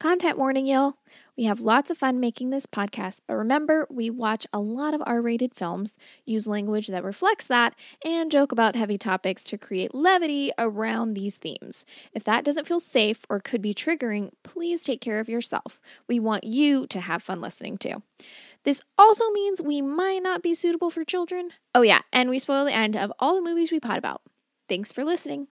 Content warning, y'all. We have lots of fun making this podcast, but remember, we watch a lot of R rated films, use language that reflects that, and joke about heavy topics to create levity around these themes. If that doesn't feel safe or could be triggering, please take care of yourself. We want you to have fun listening too. This also means we might not be suitable for children. Oh, yeah, and we spoil the end of all the movies we pod about. Thanks for listening.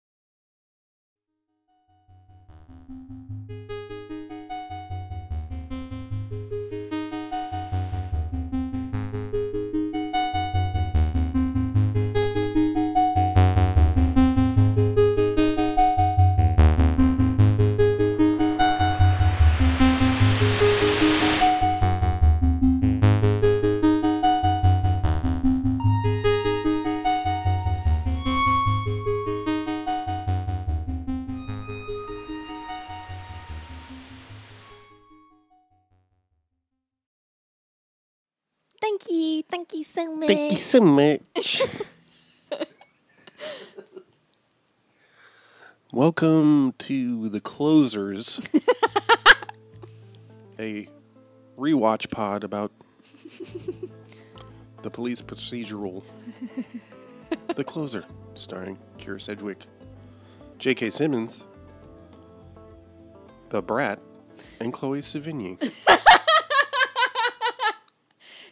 You. Thank you so much. Thank you so much. Welcome to the closers, a rewatch pod about the police procedural. the closer, starring Kyra Sedgwick, J.K. Simmons, The Brat, and Chloe Sevigny.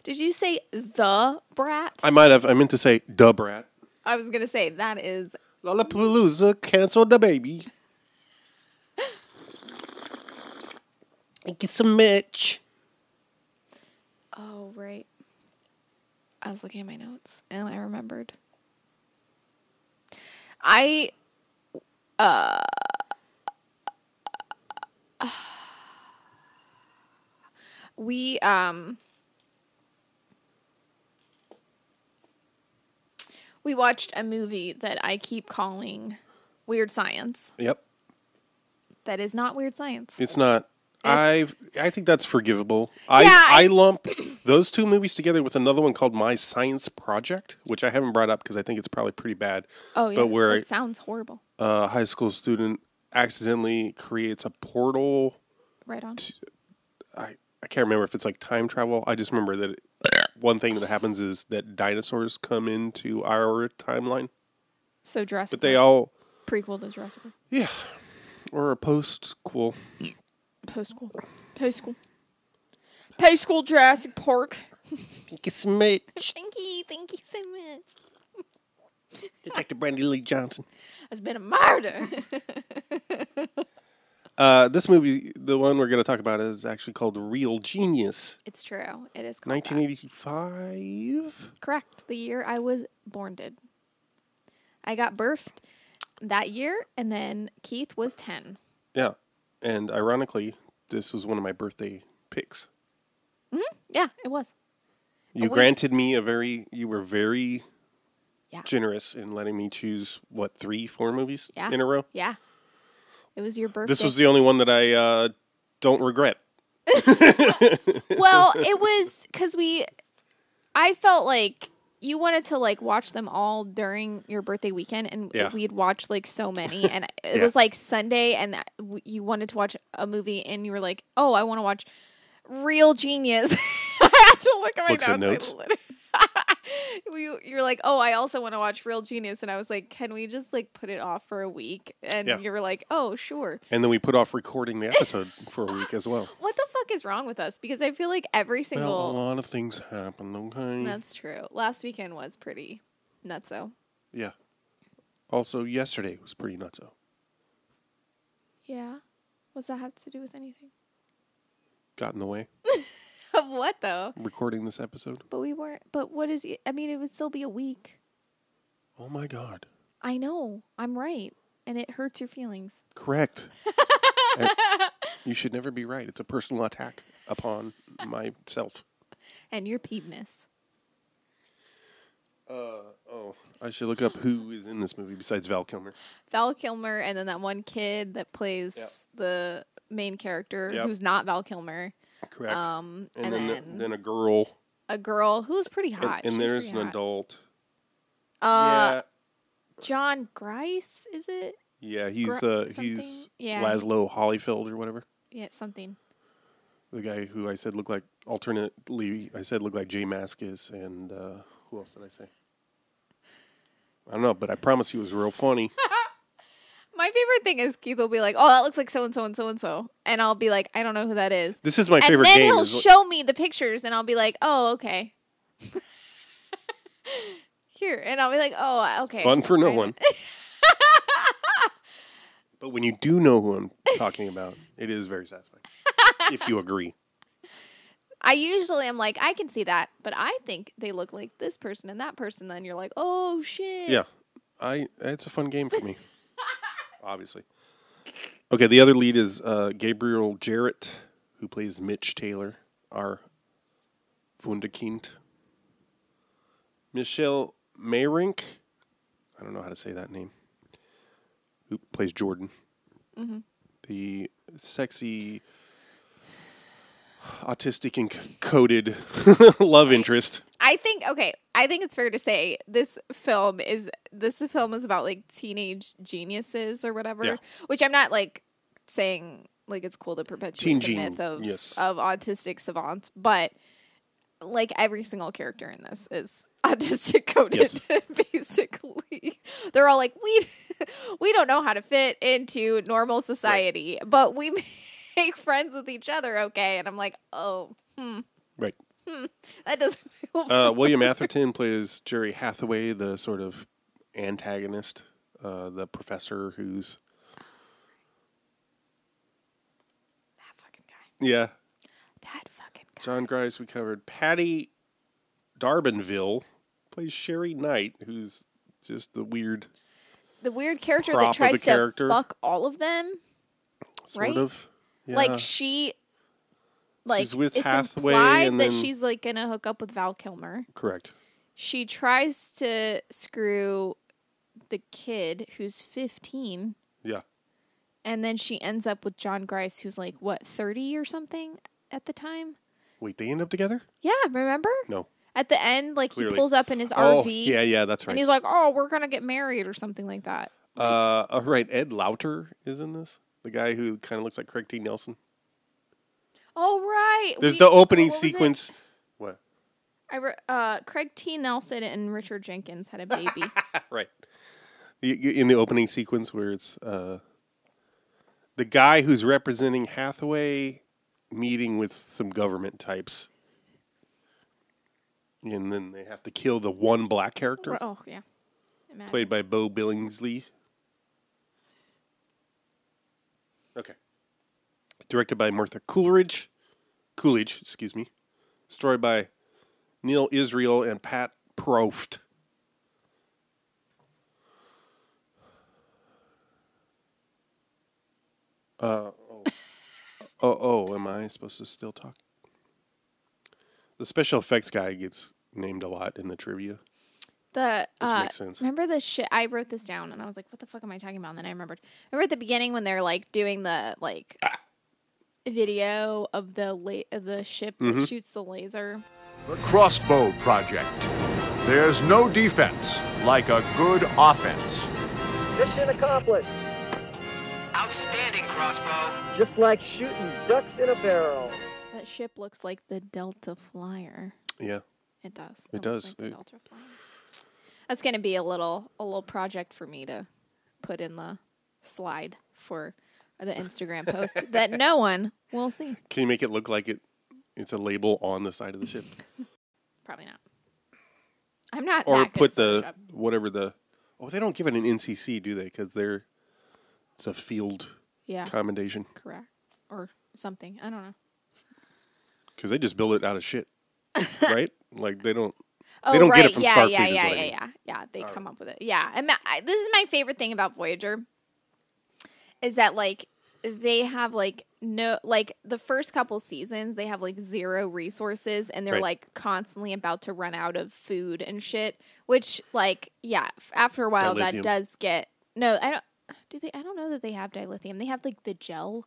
Did you say the brat? I might have. I meant to say the Brat. I was going to say that is Lollapalooza canceled the baby. Thank you so much. Oh, right. I was looking at my notes and I remembered. I uh we um we watched a movie that I keep calling Weird Science. Yep. That is not Weird Science. It's not. I I think that's forgivable. I Yeah, I- I, lump those two movies together with another one called My Science Project, which I haven't brought up because I think it's probably pretty bad. Oh yeah. but where it sounds horrible. a high school student accidentally creates a portal. Right on. I I can't remember if it's like time travel. I just remember that one thing that happens is that dinosaurs come into our timeline, So Jurassic but they Park. all prequel to Jurassic Park. yeah, or a post cool. Post school. Post school. Post school Jurassic Park. Thank you so much, Thank you. Thank you so much. Detective Brandy Lee Johnson. There's been a murder. Uh, this movie, the one we're going to talk about, is actually called Real Genius, it's true. It is called that. 1985. Correct. The year I was born did. I got birthed that year, and then Keith was 10. Yeah, and ironically, this was one of my birthday picks. Hmm. Yeah, it was. You granted me a very, you were very Yeah. generous in letting me choose what three, four movies Yeah. in a row. Yeah. It was your birthday. This was the only one that I uh, don't regret. well, it was because we. I felt like you wanted to like watch them all during your birthday weekend, and Yeah. we'd watched like so many, and it Yeah. was like Sunday, and you wanted to watch a movie, and you were like, "Oh, I want to watch Real Genius." I had to look at my Looks at notes. Notes. you, you're like, "Oh, I also want to watch Real Genius," and I was like, "Can we just like put it off for a week?" And Yeah. you were like, "Oh, sure." And then we put off recording the episode for a week as well. What the fuck is wrong with us? Because I feel like every single Well, a lot of things happened, okay? That's true. Last weekend was pretty nutso. yeah. Also, yesterday was pretty nutso. Yeah. What's that have to do with anything? Got in the way Of what though? recording this episode. But we weren't. But what is? I mean, it would still be a week. Oh my god. I know. I'm right, and it hurts your feelings. Correct. You should never be right. It's a personal attack upon myself. And your peevedness. Uh, oh, I should look up who is in this movie besides Val Kilmer. Val Kilmer, and then that one kid that plays Yep. the main character, Yep. who's not Val Kilmer. Correct. Um, and, and, then, then, then a girl. a girl who's pretty And, hot. and She's there's pretty an hot. adult. Uh, John Grice, is it? yeah. Yeah, he's uh something? he's Yeah. Lazlo Hollyfeld or whatever. Yeah, something. The guy who I said looked like alternately, I said looked like Jay Mascis, and uh, who else did I say? I don't know, but I promise he was real funny. My favorite thing is Keith will be like, "Oh, that looks like so and so and so and so," and I'll be like, "I don't know who that is." This is my and favorite then game. he'll is- show me the pictures, and I'll be like, "Oh, okay." Here, and I'll be like, "Oh, okay." Fun for no one. but when you do know who I'm talking about, it is very satisfying. if you agree. I usually am like, I can see that, but I think they look like this person and that person. Then you're like, "Oh shit!" Yeah. I it's a fun game for me. Obviously. Okay, the other lead is uh, Gabriel Jarret, who plays Mitch Taylor, our Wunderkind. Michelle Meyrink, I don't know how to say that name, who plays Jordan. Mhm. The sexy, autistic and coded love interest. I think okay. I think it's fair to say this film is this film is about like teenage geniuses or whatever. Yeah. Which I'm not like saying like it's cool to perpetuate Teen the gene, myth of yes. of autistic savants, but like every single character in this is autistic coded. Yes. basically, they're all like we we don't know how to fit into normal society, but we make friends with each other. Okay, and I'm like, oh, hmm, Right. that doesn't Uh, William Atherton plays Jerry Hathaway, the sort of antagonist, uh, the professor who's that fucking guy. yeah. That fucking guy. John Grice we covered. Patti D'Arbanville plays Sherry Knight, who's just the weird The weird character that tries to character. fuck all of them. sort Right? of. Yeah. Like she like She's with it's Hathaway implied that then- she's like gonna hook up with Val Kilmer. correct. She tries to screw the kid who's 15 Yeah. and then she ends up with John Grice who's like what 30 or something at the time. Wait, they end up together? Yeah, remember? No. At the end like Clearly. he pulls up in his Oh, RV yeah, yeah, that's right. and he's like, "Oh, we're to get married or something like that." uh, all right, Ed Lauter is in this. The guy who kind of looks like Craig T. Nelson. Oh, right. There's We- the opening what sequence. What? I re- uh, Craig T. Nelson and Richard Jenkins had a baby. right. In the opening sequence where it's uh, the guy who's representing Hathaway meeting with some government types. And then they have to kill the one black character oh yeah, played by Beau Billingslea. Okay. Directed by Martha Coolidge. Coolidge, excuse me. Story by Neal Israel and Pat Proft. Uh, oh. oh, oh, am I supposed to still talk? The special effects guy gets named a lot in the trivia. The Which uh, makes sense. remember the shit. I wrote this down and I was like, "What the fuck am I talking about?" And then I remembered. Remember at the beginning when they're like doing the like video of the la- of the ship Mhm. that shoots the laser. The Crossbow Project. There's no defense like a good offense. Mission accomplished. Outstanding, Crossbow. Just like shooting ducks in a barrel. That ship looks like the Delta Flyer. Yeah. It does. It looks does. Like the It- Delta Flyer. That's gonna be a little a little project for me to put in the slide for the Instagram post that no one will see. Can you make it look like it? It's a label on the side of the ship, Probably not. I'm not. or put the Photoshop. whatever the. Oh, they don't give it an NCC, do they? Because they're it's a field yeah commendation. correct or something. I don't know. Because they just build it out of shit, right? Like they don't. Oh, They don't right. get it from yeah, Starfleet Yeah, is yeah, yeah, yeah, yeah. They All come up with it. Yeah, and ma- I, this is my favorite thing about Voyager is that like they have like no like the first couple seasons they have like zero resources and they're Right. like constantly about to run out of food and shit. Which like yeah, f- after a while Dilithium. that does get no. I don't. Do they? I don't know that they have dilithium. They have like the gel.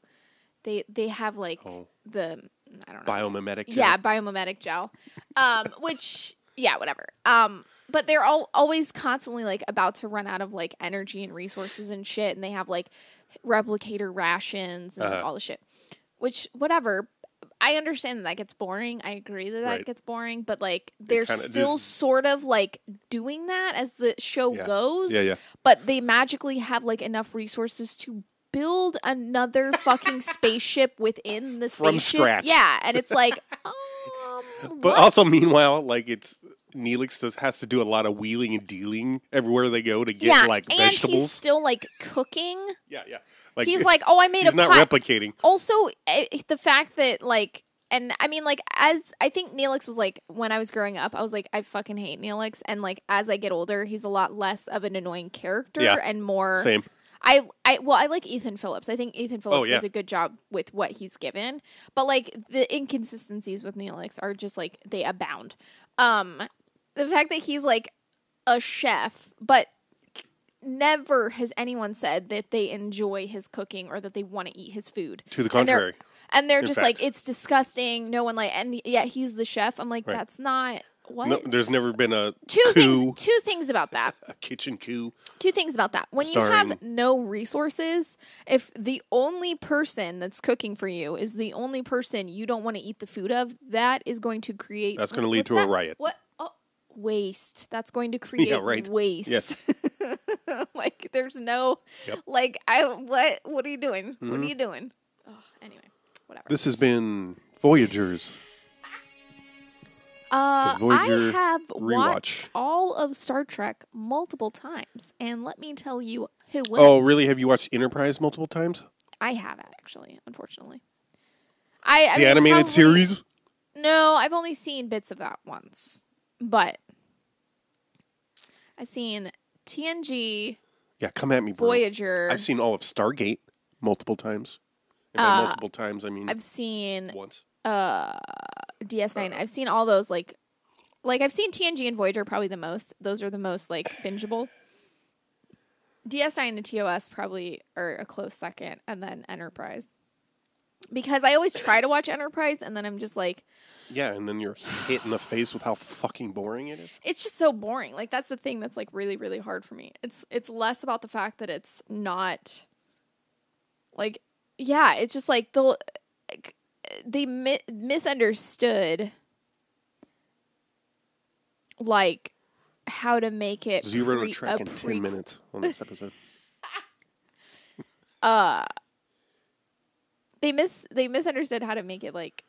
They they have like Oh. the I don't know Biomimetic. gel. yeah, biomimetic gel. Um, which yeah, whatever. Um, but they're all always constantly like about to run out of like energy and resources and shit, and they have like replicator rations and like, Uh-huh. all the shit. which whatever. I understand that, that gets boring. I agree that that Right. gets boring, but like they're kinda- still this- sort of like doing that as the show Yeah. goes. Yeah, yeah. But they magically have like enough resources to build another fucking spaceship within the From spaceship. scratch. Yeah, and it's like, um, But what? also, meanwhile, like it's Neelix does, has to do a lot of wheeling and dealing everywhere they go to get yeah, like and vegetables. he's still like cooking. yeah, yeah. Like he's like, oh, I made he's a not pie. replicating. also eh, the fact that like and I mean like as I think Neelix was like when I was growing up I was like I fucking hate Neelix and like as I get older he's a lot less of an annoying character Yeah. and more Same. I I well I like Ethan Phillips. I think Ethan Phillips Oh, yeah. does a good job with what he's given. But like the inconsistencies with Neelix are just like they abound. Um the fact that he's like a chef but never has anyone said that they enjoy his cooking or that they want to eat his food. To the And they're- contrary. And they're just like it's disgusting. No one like and yet he's the chef. I'm like Right. that's not what No, there's never been a two coup, things two things about that a kitchen coup. two things about that. When you have no resources, if the only person that's cooking for you is the only person you don't want to eat the food of, that is going to create. That's gonna lead what's to a riot. What? Oh, waste. That's going to create right. waste. Yes. like there's no. Yep. Mm-hmm. Like I what? What are you doing? What are you doing? Oh, anyway, whatever. This has been Voyagers. Uh, I have rewatch. watched all of Star Trek multiple times, and let me tell you who. Oh, really? Have you watched Enterprise multiple times? I haven't actually, unfortunately. I, I the mean, animated probably- series? No, I've only seen bits of that once, but I've seen TNG, Yeah, come at me, bro. Voyager. I've seen all of Stargate multiple times. And Uh, multiple times, I mean I've seen once. uh DS9. I've seen all those like like I've seen TNG and Voyager probably the most. Those are the most like bingeable. DS9 and TOS probably are a close second and then Enterprise. Because I always try to watch Enterprise and then I'm just like Yeah, and then you're hit in the face with how fucking boring it is. it's just so boring. Like that's the thing that's like really really hard for me. It's it's less about the fact that it's not like yeah, it's just like the they mi- misunderstood like how to make it Zero pre- to track in pre- ten minutes on this episode. uh they mis they misunderstood how to make it like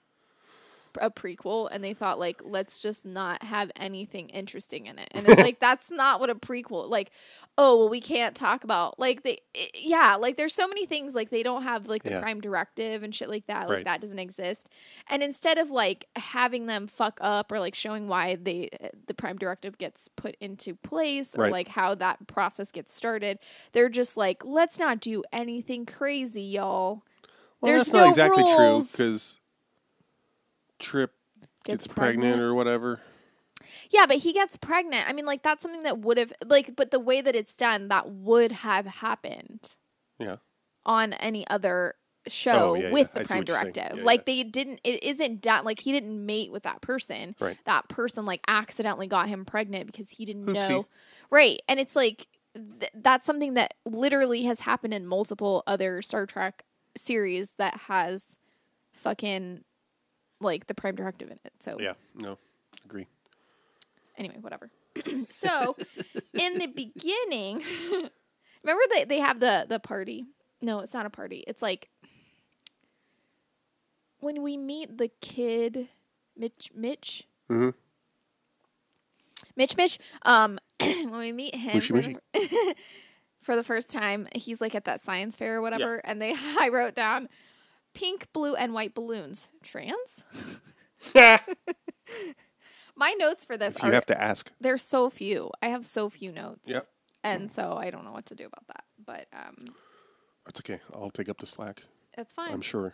a prequel and they thought like let's just not have anything interesting in it and it's like that's not what a prequel like oh well we can't talk about like they i- yeah like there's so many things like they don't have like the Yeah. prime directive and shit like that like Right. that doesn't exist and instead of like having them fuck up or like showing why they eh, the prime directive gets put into place or Right. like how that process gets started they're just like let's not do anything crazy y'all Well, There's that's no not exactly true because Trip Gets gets, pregnant. or whatever. Yeah, but he gets pregnant. I mean, like that's something that would have like, but the way that it's done, that would have happened Yeah. on any other show Oh, yeah, with yeah. the I prime what you're saying. directive. Yeah, like they didn't. It isn't done. Like he didn't mate with that person. Right. That person like accidentally got him pregnant because he didn't Oopsie. know. Right, and it's like th- that's something that literally has happened in multiple other Star Trek series that has fucking like the prime directive in it. So Yeah. No. Agree. anyway, whatever. so, in the beginning, remember they they have the the party. No, it's not a party. It's like when we meet the kid, Mitch, Mitch, Mhm. Mitch, Mitch. Um, when we meet him Mushy, for the, for the first time, he's like at that science fair or whatever, and they I wrote down pink, blue, and white balloons. Trans. My notes for this If are you have to ask. there's so few. I have so few notes. Yep. And so I don't know what to do about that. But um That's okay. I'll take up the slack. it's fine. I'm sure.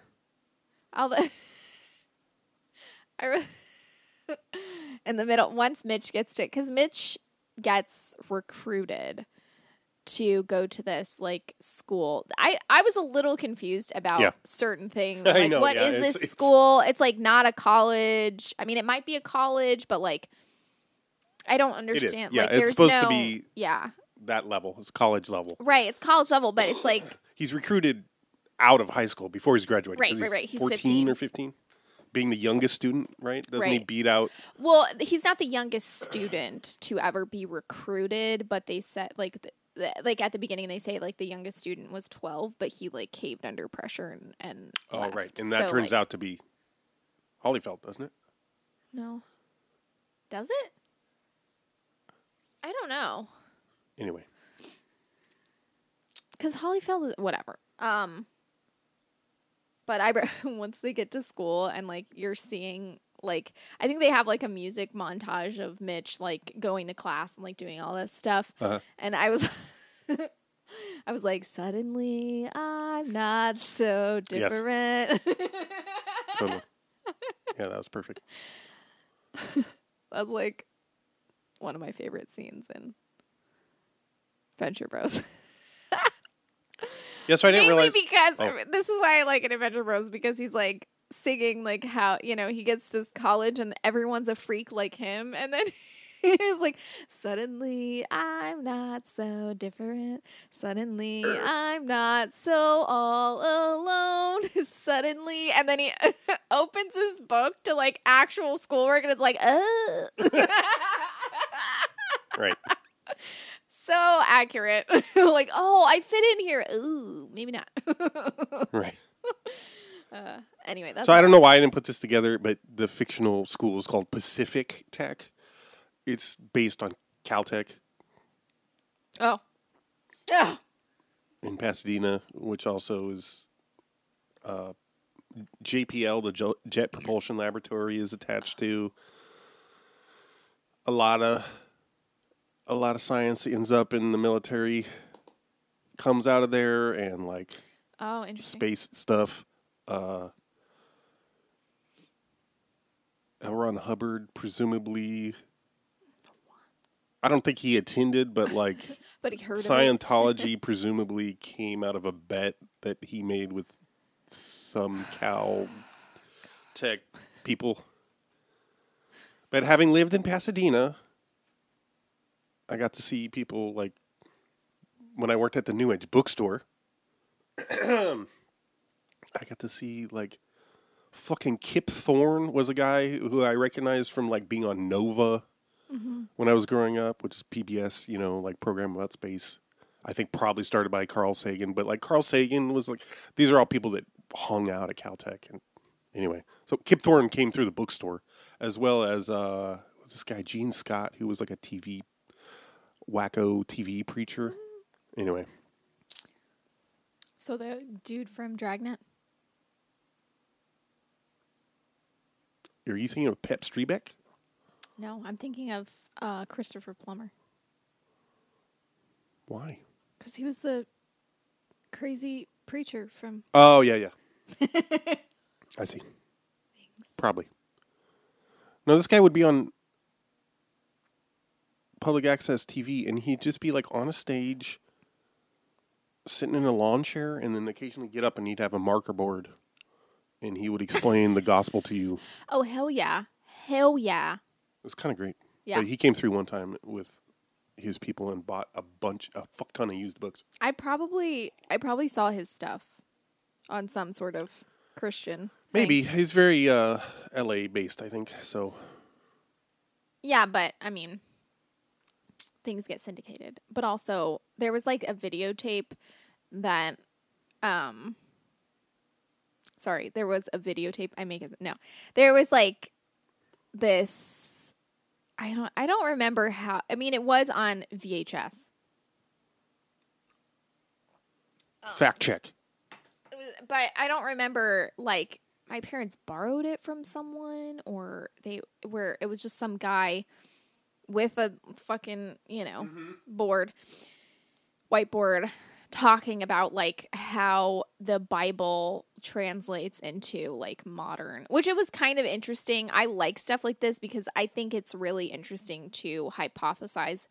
I'll I re- in the middle once Mitch gets to cuz Mitch gets recruited to go to this like school. I I was a little confused about Yeah. certain things. I Like know, what yeah, is it's- this it's- school? It's like not a college. I mean, it might be a college, but like I don't understand. Yeah, like it's supposed to be- Yeah. That level. It's college level. Right, it's college level, but it's like He's recruited out of high school before he's graduating. Right, 'cause right, right. He's 14 15. or 15. Being the youngest student, right? Doesn't he beat out? Well, he's not the youngest student to ever be recruited, but they said like like at the beginning they say like the youngest student was 12, but he like caved under pressure and and Oh, left. right. And that So, turns like- out to be Hollyfeld, doesn't it? no. Does it? I don't know. Anyway. because Hollyfeld is whatever. Um, but I once they get to school and like you're seeing like I think they have like a music montage of Mitch like going to class and like doing all this stuff, Uh-huh. and I was. I was like, suddenly I'm not so Yes. different. Totally. yeah, that was perfect. That's like one of my favorite scenes in Venture Bros. Yeah, so I didn't Mainly realize. because Oh. this is why I like it Adventure Bros because he's like singing like how you know he gets to college and everyone's a freak like him and then he's like suddenly I'm not so different. Suddenly I'm not so all alone. Suddenly and then he opens his book to like actual schoolwork and it's like uh Right. so accurate. Like oh I fit in here. Ooh maybe not. Right. Uh, anyway, that's So I don't know why I didn't put this together, but the fictional school is called Pacific Tech. It's based on Caltech Oh, oh, in Pasadena, which also is uh, JPL, the Jet Propulsion Laboratory, is attached to. A lot of a lot of science ends up in the military, comes out of there, and like oh, interesting. space stuff. Uh, L. Ron Hubbard, presumably. I don't think he attended, but like But he heard. Scientology presumably came out of a bet that he made with some cow tech people. But having lived in Pasadena, I got to see people like when I worked at the New Edge bookstore. I got to see like fucking Kip Thorne was a guy who I recognized from like being on Nova when I was growing up, which is PBS, you know, like program about space. I think probably started by Carl Sagan, but like Carl Sagan was like these are all people that hung out at Caltech and anyway. So Kip Thorne came through the bookstore as well as uh this guy Gene Scott who was like a TV wacko TV preacher. Anyway, So the dude from Dragnet. are you thinking of Pep Strebeck? No, I'm thinking of uh, Christopher Plummer Why? because he was the crazy preacher from. Oh yeah, yeah. I see. Probably. No, this guy would be on public access TV, and he'd just be like on a stage, sitting in a lawn chair, and then occasionally get up and he'd have a marker board, and he would explain the gospel to you. Oh hell yeah, hell yeah, was kind of great. yeah. But he came through one time with his people and bought a bunch, a fuck ton of used books. I probably I probably saw his stuff on some sort of Christian. thing. Maybe he's very uh, L.A. based, I think. So Yeah, but I mean, things get syndicated. But also, there was like a videotape that, um, sorry, there was a videotape. I make it no, there was like this. I don't. I don't remember how. I mean, it was on VHS. Oh. fact check. But I don't remember like my parents borrowed it from someone or they were it was just some guy with a fucking, you know, mm-hmm. board whiteboard talking about like how the Bible translates into like modern, which it was kind of interesting. I like stuff like this because I think it's really interesting to hypothesize.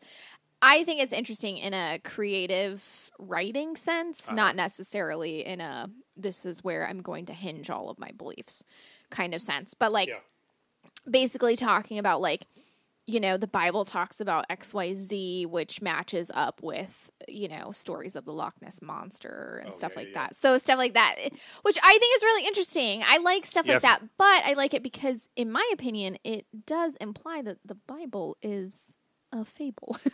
I think it's interesting in a creative writing sense, uh-huh. not necessarily in a this is where I'm going to hinge all of my beliefs kind of sense. But like basically talking about like you know, the Bible talks about XYZ, which matches up with, you know, stories of the Loch Ness Monster and Oh, stuff yeah, like yeah, that. So, stuff like that, eh, which I think is really interesting. I like stuff Yes. like that, but I like it because, in my opinion, it does imply that the Bible is a fable.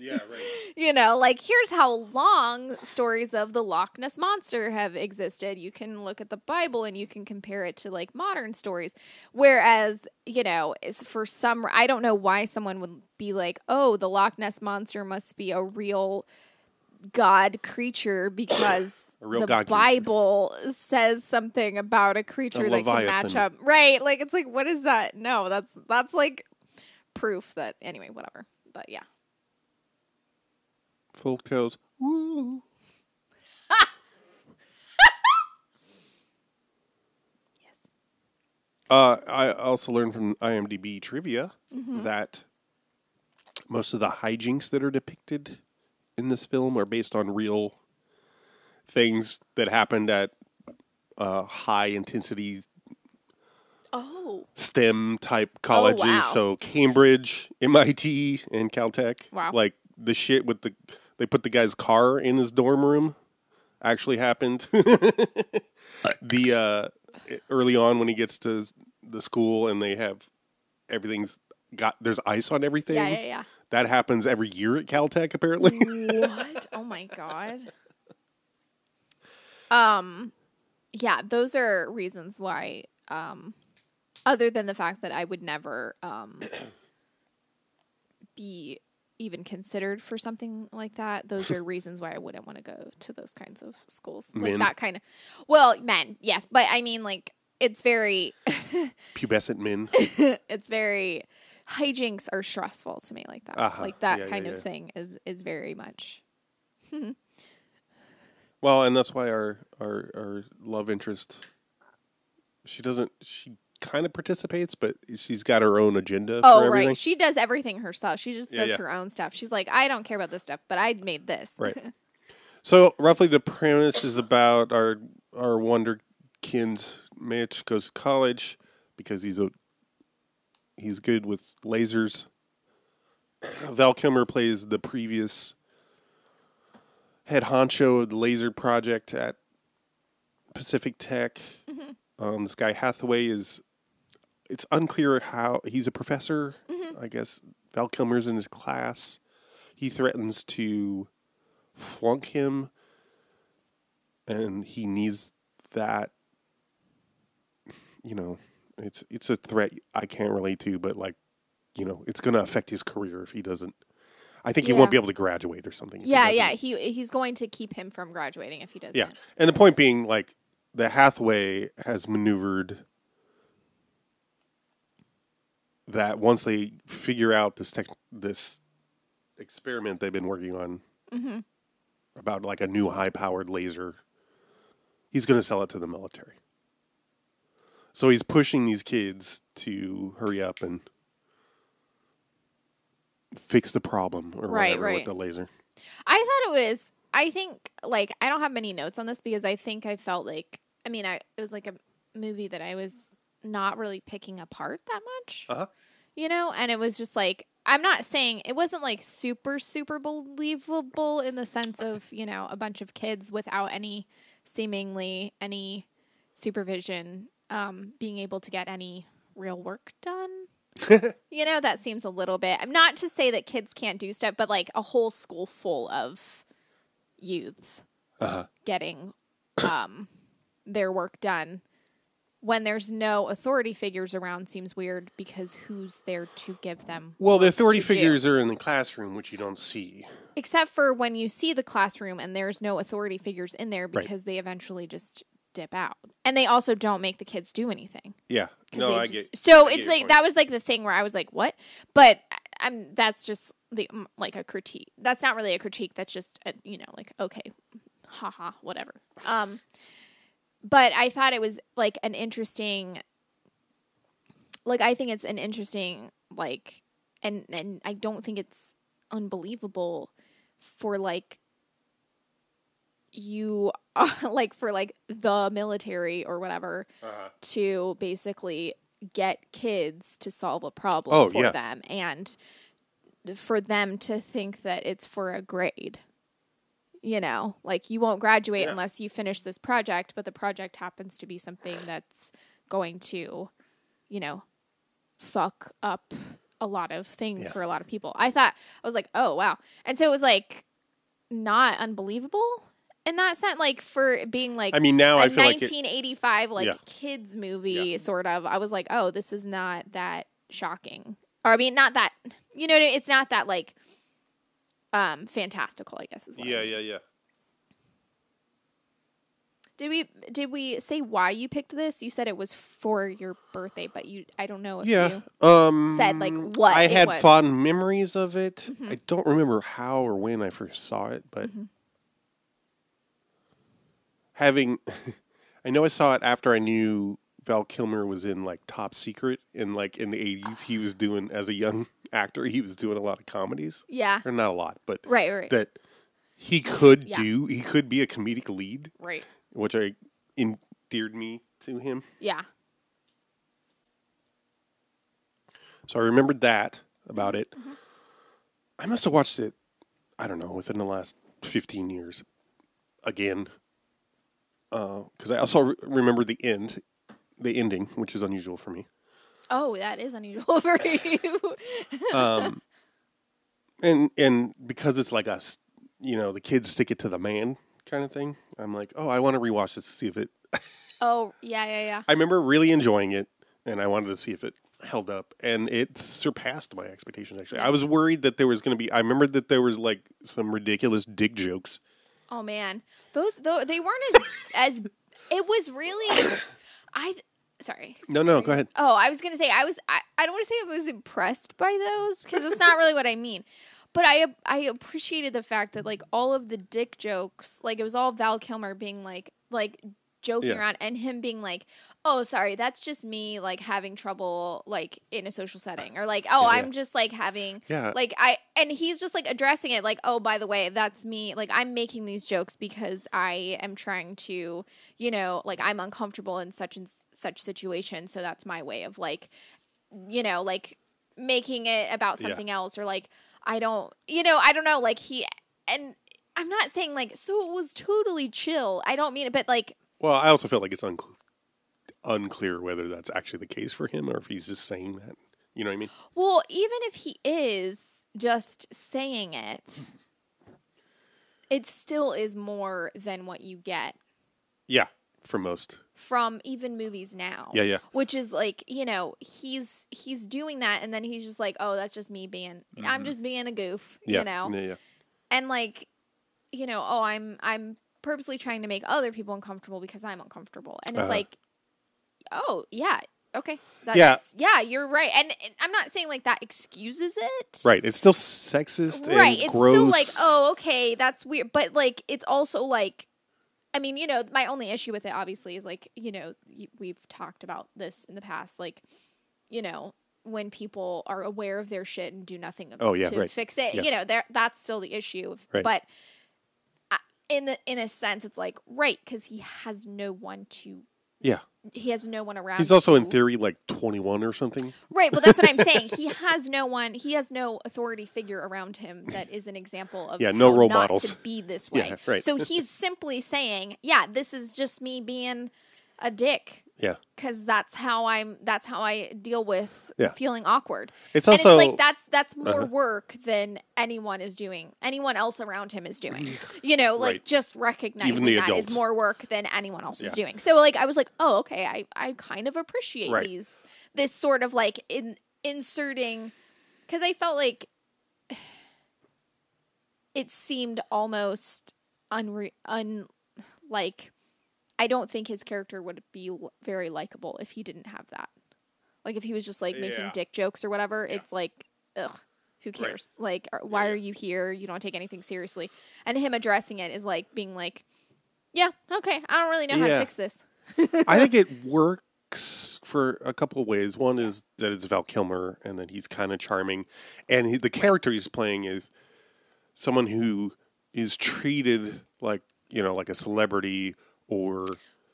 Yeah, right. you know, like here's how long stories of the Loch Ness monster have existed. You can look at the Bible and you can compare it to like modern stories. Whereas, you know, is for some I don't know why someone would be like, "Oh, the Loch Ness monster must be a real god creature because A real the god creature. Bible says something about a creature that can match up." Right? Like it's like what is that? No, that's that's like proof that anyway, whatever. But yeah. Folk tales. Woo. Yes. Uh, I also learned from IMDb trivia Mm-hmm. that most of the hijinks that are depicted in this film are based on real things that happened at uh, high intensity Oh. STEM type colleges. wow. So Cambridge, MIT, and Caltech. Wow. Like the shit with the they put the guy's car in his dorm room actually happened. the uh, early on when he gets to the school and they have everything's got there's ice on everything. Yeah, yeah, yeah. That happens every year at Caltech apparently. what? Oh my god. Um yeah, those are reasons why um other than the fact that I would never um be even considered for something like that. Those are reasons why I wouldn't want to go to those kinds of schools. Like Men. that kind of Well, men, yes, but I mean like it's very Pubescent men. it's very hijinks are stressful to me like that. Uh-huh. Like that Yeah, yeah, kind of yeah. thing is is very much Well, and that's why our our our love interest she doesn't she kind of participates, but she's got her own agenda Oh for everything. right, she does everything herself. She just Yeah, does yeah. her own stuff. She's like, I don't care about this stuff, but I made this. Right. So roughly the premise is about our our wonderkind Mitch goes to college because he's a he's good with lasers. Val Kilmer plays the previous head honcho of the laser project at Pacific Tech. Um, this guy Hathaway is it's unclear how he's a professor. Mm-hmm. I guess Val Kilmer's in his class. He threatens to flunk him and he needs that you know it's it's a threat I can't relate to but like you know it's going to affect his career if he doesn't I think he won't be able to graduate or something if he Yeah, yeah. He he's going to keep him from graduating if he doesn't. yeah and the point being like the Hathaway has maneuvered that once they figure out this tech this experiment they've been working on Mm-hmm. about like a new high powered laser. He's going to sell it to the military. So he's pushing these kids to hurry up and fix the problem or Right, whatever right. with the laser. I thought it was. I think like I don't have many notes on this because I think I felt like I mean I it was like a movie that I was not really picking apart that much. Uh-huh. You know, and it was just like I'm not saying it wasn't like super super believable in the sense of you know a bunch of kids without any seemingly any supervision um, being able to get any real work done. you know, that seems a little bit. I'm not to say that kids can't do stuff, but like a whole school full of youths Uh-huh. getting um, their work done when there's no authority figures around seems weird because who's there to give them Well, the authority to do? figures are in the classroom, which you don't see. except for when you see the classroom and there's no authority figures in there Right. because they eventually just dip out and they also don't make the kids do anything Yeah. No, I just- get. So I it's your like that was like the thing where I was like, "What?" But I'm that's just the mm, like a critique. That's not really a critique. That's just a, you know like okay, haha, whatever. Um, but I thought it was like an interesting, like I think it's an interesting like, and and I don't think it's unbelievable for like you like for like the military or whatever Uh-huh. to basically get kids to solve a problem Oh, for yeah. them and for them to think that it's for a grade. You know, like you won't graduate Yeah. unless you finish this project, but the project happens to be something that's going to, you know, fuck up a lot of things Yeah. for a lot of people. I thought I was like, "Oh, wow." And so it was like not unbelievable in that sense like for being like I mean, now a I feel like it, 1985 like Yeah. kids movie sort of i was like oh this is not that shocking or i mean not that you know it's not that like um fantastical i guess is what I yeah, mean. yeah, yeah. did we did we say why you picked this you said it was for your birthday but you i don't know if Yeah. you Um, said, like, what I it had was. Mm-hmm. fond memories of it. I don't remember how or when I first saw it, but Mm-hmm. having, I know I saw it after I knew Val Kilmer was in like Top Secret in like in the eighties. He was doing as a young actor. He was doing a lot of comedies, yeah or not a lot, but right right that he could Yeah. do. He could be a comedic lead, right which I endeared me to him. yeah So I remembered that about it. Mm-hmm. I must have watched it, I don't know, within the last 15 years again. Because I also re- remember the end, the ending, which is unusual for me. oh that is unusual for you Um, and and because it's like us, you know, the kids stick it to the man kind of thing. I'm like, oh, I want to rewatch this to see if it. oh yeah yeah yeah I remember really enjoying it, and I wanted to see if it held up, and it surpassed my expectations. Actually, I was worried that there was going to be. I remember that there was like some ridiculous dick jokes. Oh man, those though they weren't as as it was really. I sorry. No, no, go ahead. Oh, I was gonna say I was. I, I don't want to say I was impressed by those because it's not really what I mean. But I I appreciated the fact that like all of the dick jokes, like it was all Val Kilmer being like like joking Yeah. around and him being like, "Oh, sorry, that's just me like having trouble like in a social setting," or like, "Oh, Yeah, yeah. I'm just like having Yeah. like I and he's just like addressing it like, "Oh, by the way, that's me. Like I'm making these jokes because I am trying to, you know, like I'm uncomfortable in such and such situation, so that's my way of like you know, like making it about Yeah. something else or like I don't, you know, I don't know, like he and I'm not saying like so it was totally chill. I don't mean it, but like Well, I also feel like it's uncl- unclear whether that's actually the case for him or if he's just saying that. You know what I mean? Well, even if he is just saying it, it still is more than what you get Yeah, for most. from even movies now. Yeah, yeah. Which is like, you know, he's he's doing that and then he's just like, "Oh, that's just me being I'm just being a goof," Mm-hmm. Yeah, you know. yeah, yeah. And like, you know, "Oh, I'm I'm purposely trying to make other people uncomfortable because I'm uncomfortable." And it's Uh-huh. like, "Oh, yeah. Okay. That's Yeah. yeah, you're right." And, and I'm not saying like that excuses it. Right. It's still sexist right and it's gross. still like oh okay that's weird but like it's also like i mean you know my only issue with it obviously is like you know we've talked about this in the past like you know when people are aware of their shit and do nothing Oh, yeah, to right. fix it Yes. you know there that's still the issue Right. but uh, in the in a sense it's like right because he has no one to Yeah. he has no one around He's also in theory like 21 or something. Right, well, that's what I'm saying. He has no one. He has no authority figure around him that is an example of Yeah, no how role not models. to be this way. Yeah, right. So he's simply saying, "Yeah, this is just me being a dick." Yeah. Because that's how I'm. That's how I deal with Yeah. feeling awkward. It's also it's like that's that's more Uh-huh. work than anyone is doing. Anyone else around him is doing. You know, like Right. just recognizing that is adults. more work than anyone else is doing. So like I was like, oh okay, I I kind of appreciate Right. these this sort of like in inserting because I felt like it seemed almost unre un like I don't think his character would be l- very likable if he didn't have that. Like if he was just like making Yeah. dick jokes or whatever, it's like ugh, who Right. cares? Like are- why yeah. are you here? You don't take anything seriously. And him addressing it is like being like, yeah, okay, I don't really know how to Yeah. fix this. I think it works for a couple of ways. One is that it's Val Kilmer and that he's kind of charming, and he, the character he's playing is someone who is treated like you know like a celebrity or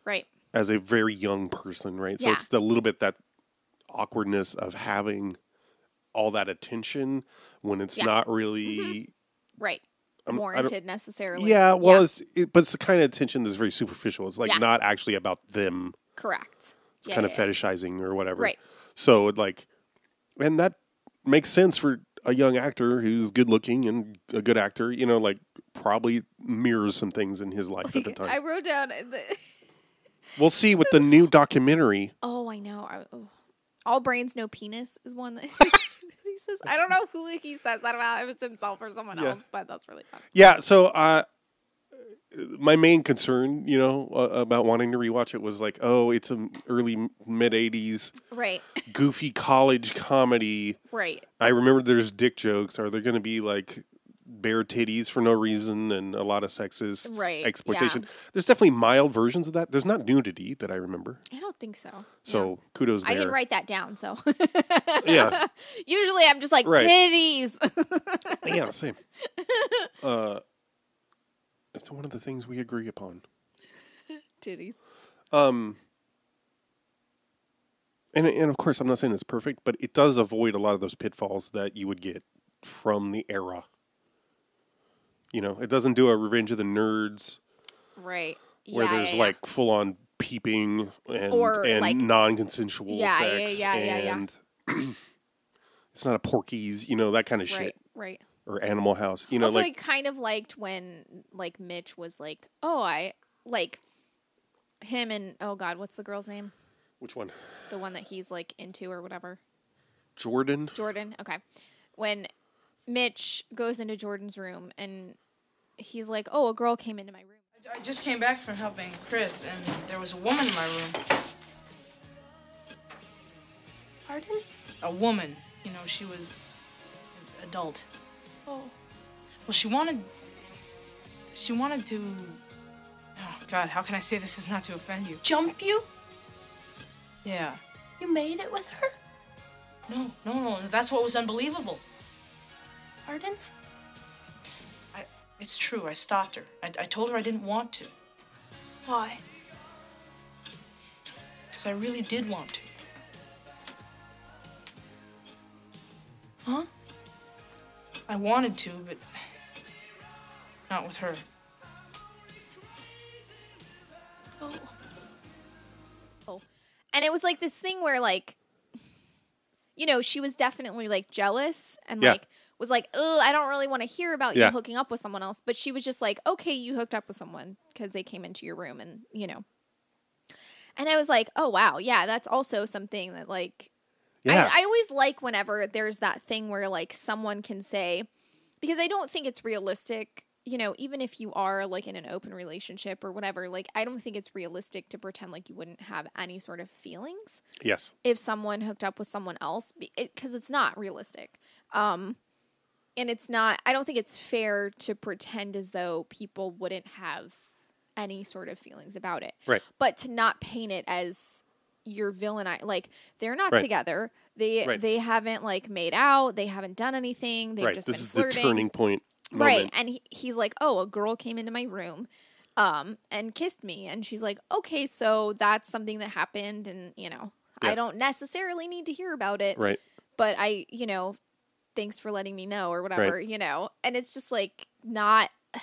Right. as a very young person, right? So Yeah. it's a little bit that awkwardness of having all that attention when it's Yeah. not mm-hmm. really. Right. Um, I don't- Warranted necessarily. Yeah, well, It's, it, but it's the kind of attention that's very superficial. It's like Yeah. not actually about them. correct. It's Yeah, kind yeah, of yeah. fetishizing or whatever. Right. So it like, and that makes sense for a young actor who's good looking and a good actor. You know, like probably mirrors some things in his life at the time. I wrote down the. we'll see with the new documentary. Oh, I know. I, oh. All brains, no penis is one that he says. I don't know who he says that about, if it's himself or someone Yeah. else, but that's really fun. Yeah. So, uh, my main concern, you know, uh, about wanting to rewatch it was like, oh, it's an early mid '80s Right, goofy college comedy. right. I remember there's dick jokes. Are there going to be like bare titties for no reason and a lot of sexist Right, exploitation? There's definitely mild versions of that. There's not nudity that I remember. I don't think so. So Yeah. kudos there. I didn't write that down, so Yeah. Usually, I'm just like Right. titties. yeah, same. Uh, it's one of the things we agree upon. titties. Um, and and of course, I'm not saying it's perfect, but it does avoid a lot of those pitfalls that you would get from the era. You know, it doesn't do a Revenge of the Nerds Right. where yeah, there's yeah, like full on peeping and Or, and like- non-consensual Yeah, yeah, sex yeah, yeah, yeah. and it's not a Porky's, you know, that kind of right, shit right. or Animal House. You know, also, like I kind of liked when like Mitch was like, "Oh, I like him and oh god, what's the girl's name? which one? The one that he's like into or whatever." Jordan. Jordan. Okay. When Mitch goes into Jordan's room and he's like, "Oh, a girl came into my room." I just came back from helping Chris, and there was a woman in my room. Pardon? A woman. You know, she was an adult. Oh. Well, she wanted. She wanted to. Oh, God, how can I say this is not to offend you? Jump you? Yeah. You made it with her? No, no, no. That's what was unbelievable. Pardon? I, it's true. I stopped her. I, I told her I didn't want to. Why? Because I really did want to. Huh? I wanted to, but. Not with her. Oh. Oh. And it was like this thing where like you know, she was definitely like jealous and Yeah. like was like, "Oh, I don't really want to hear about Yeah. you hooking up with someone else." But she was just like, "Okay, you hooked up with someone because they came into your room and, you know." And I was like, "Oh, wow. Yeah, that's also something that like Yeah. I, I always like whenever there's that thing where like someone can say because I don't think it's realistic, you know, even if you are like in an open relationship or whatever, like I don't think it's realistic to pretend like you wouldn't have any sort of feelings yes. if someone hooked up with someone else because it's not realistic. Um and it's not I don't think it's fair to pretend as though people wouldn't have any sort of feelings about it Right. but to not paint it as your villain I, like they're not Right. together they Right. they haven't like made out they haven't done anything they've right. just This been is flirting the turning point. right and he, he's like oh a girl came into my room um and kissed me and she's like okay so that's something that happened and you know Yeah. i don't necessarily need to hear about it Right. but i you know thanks for letting me know or whatever you know and it's just like not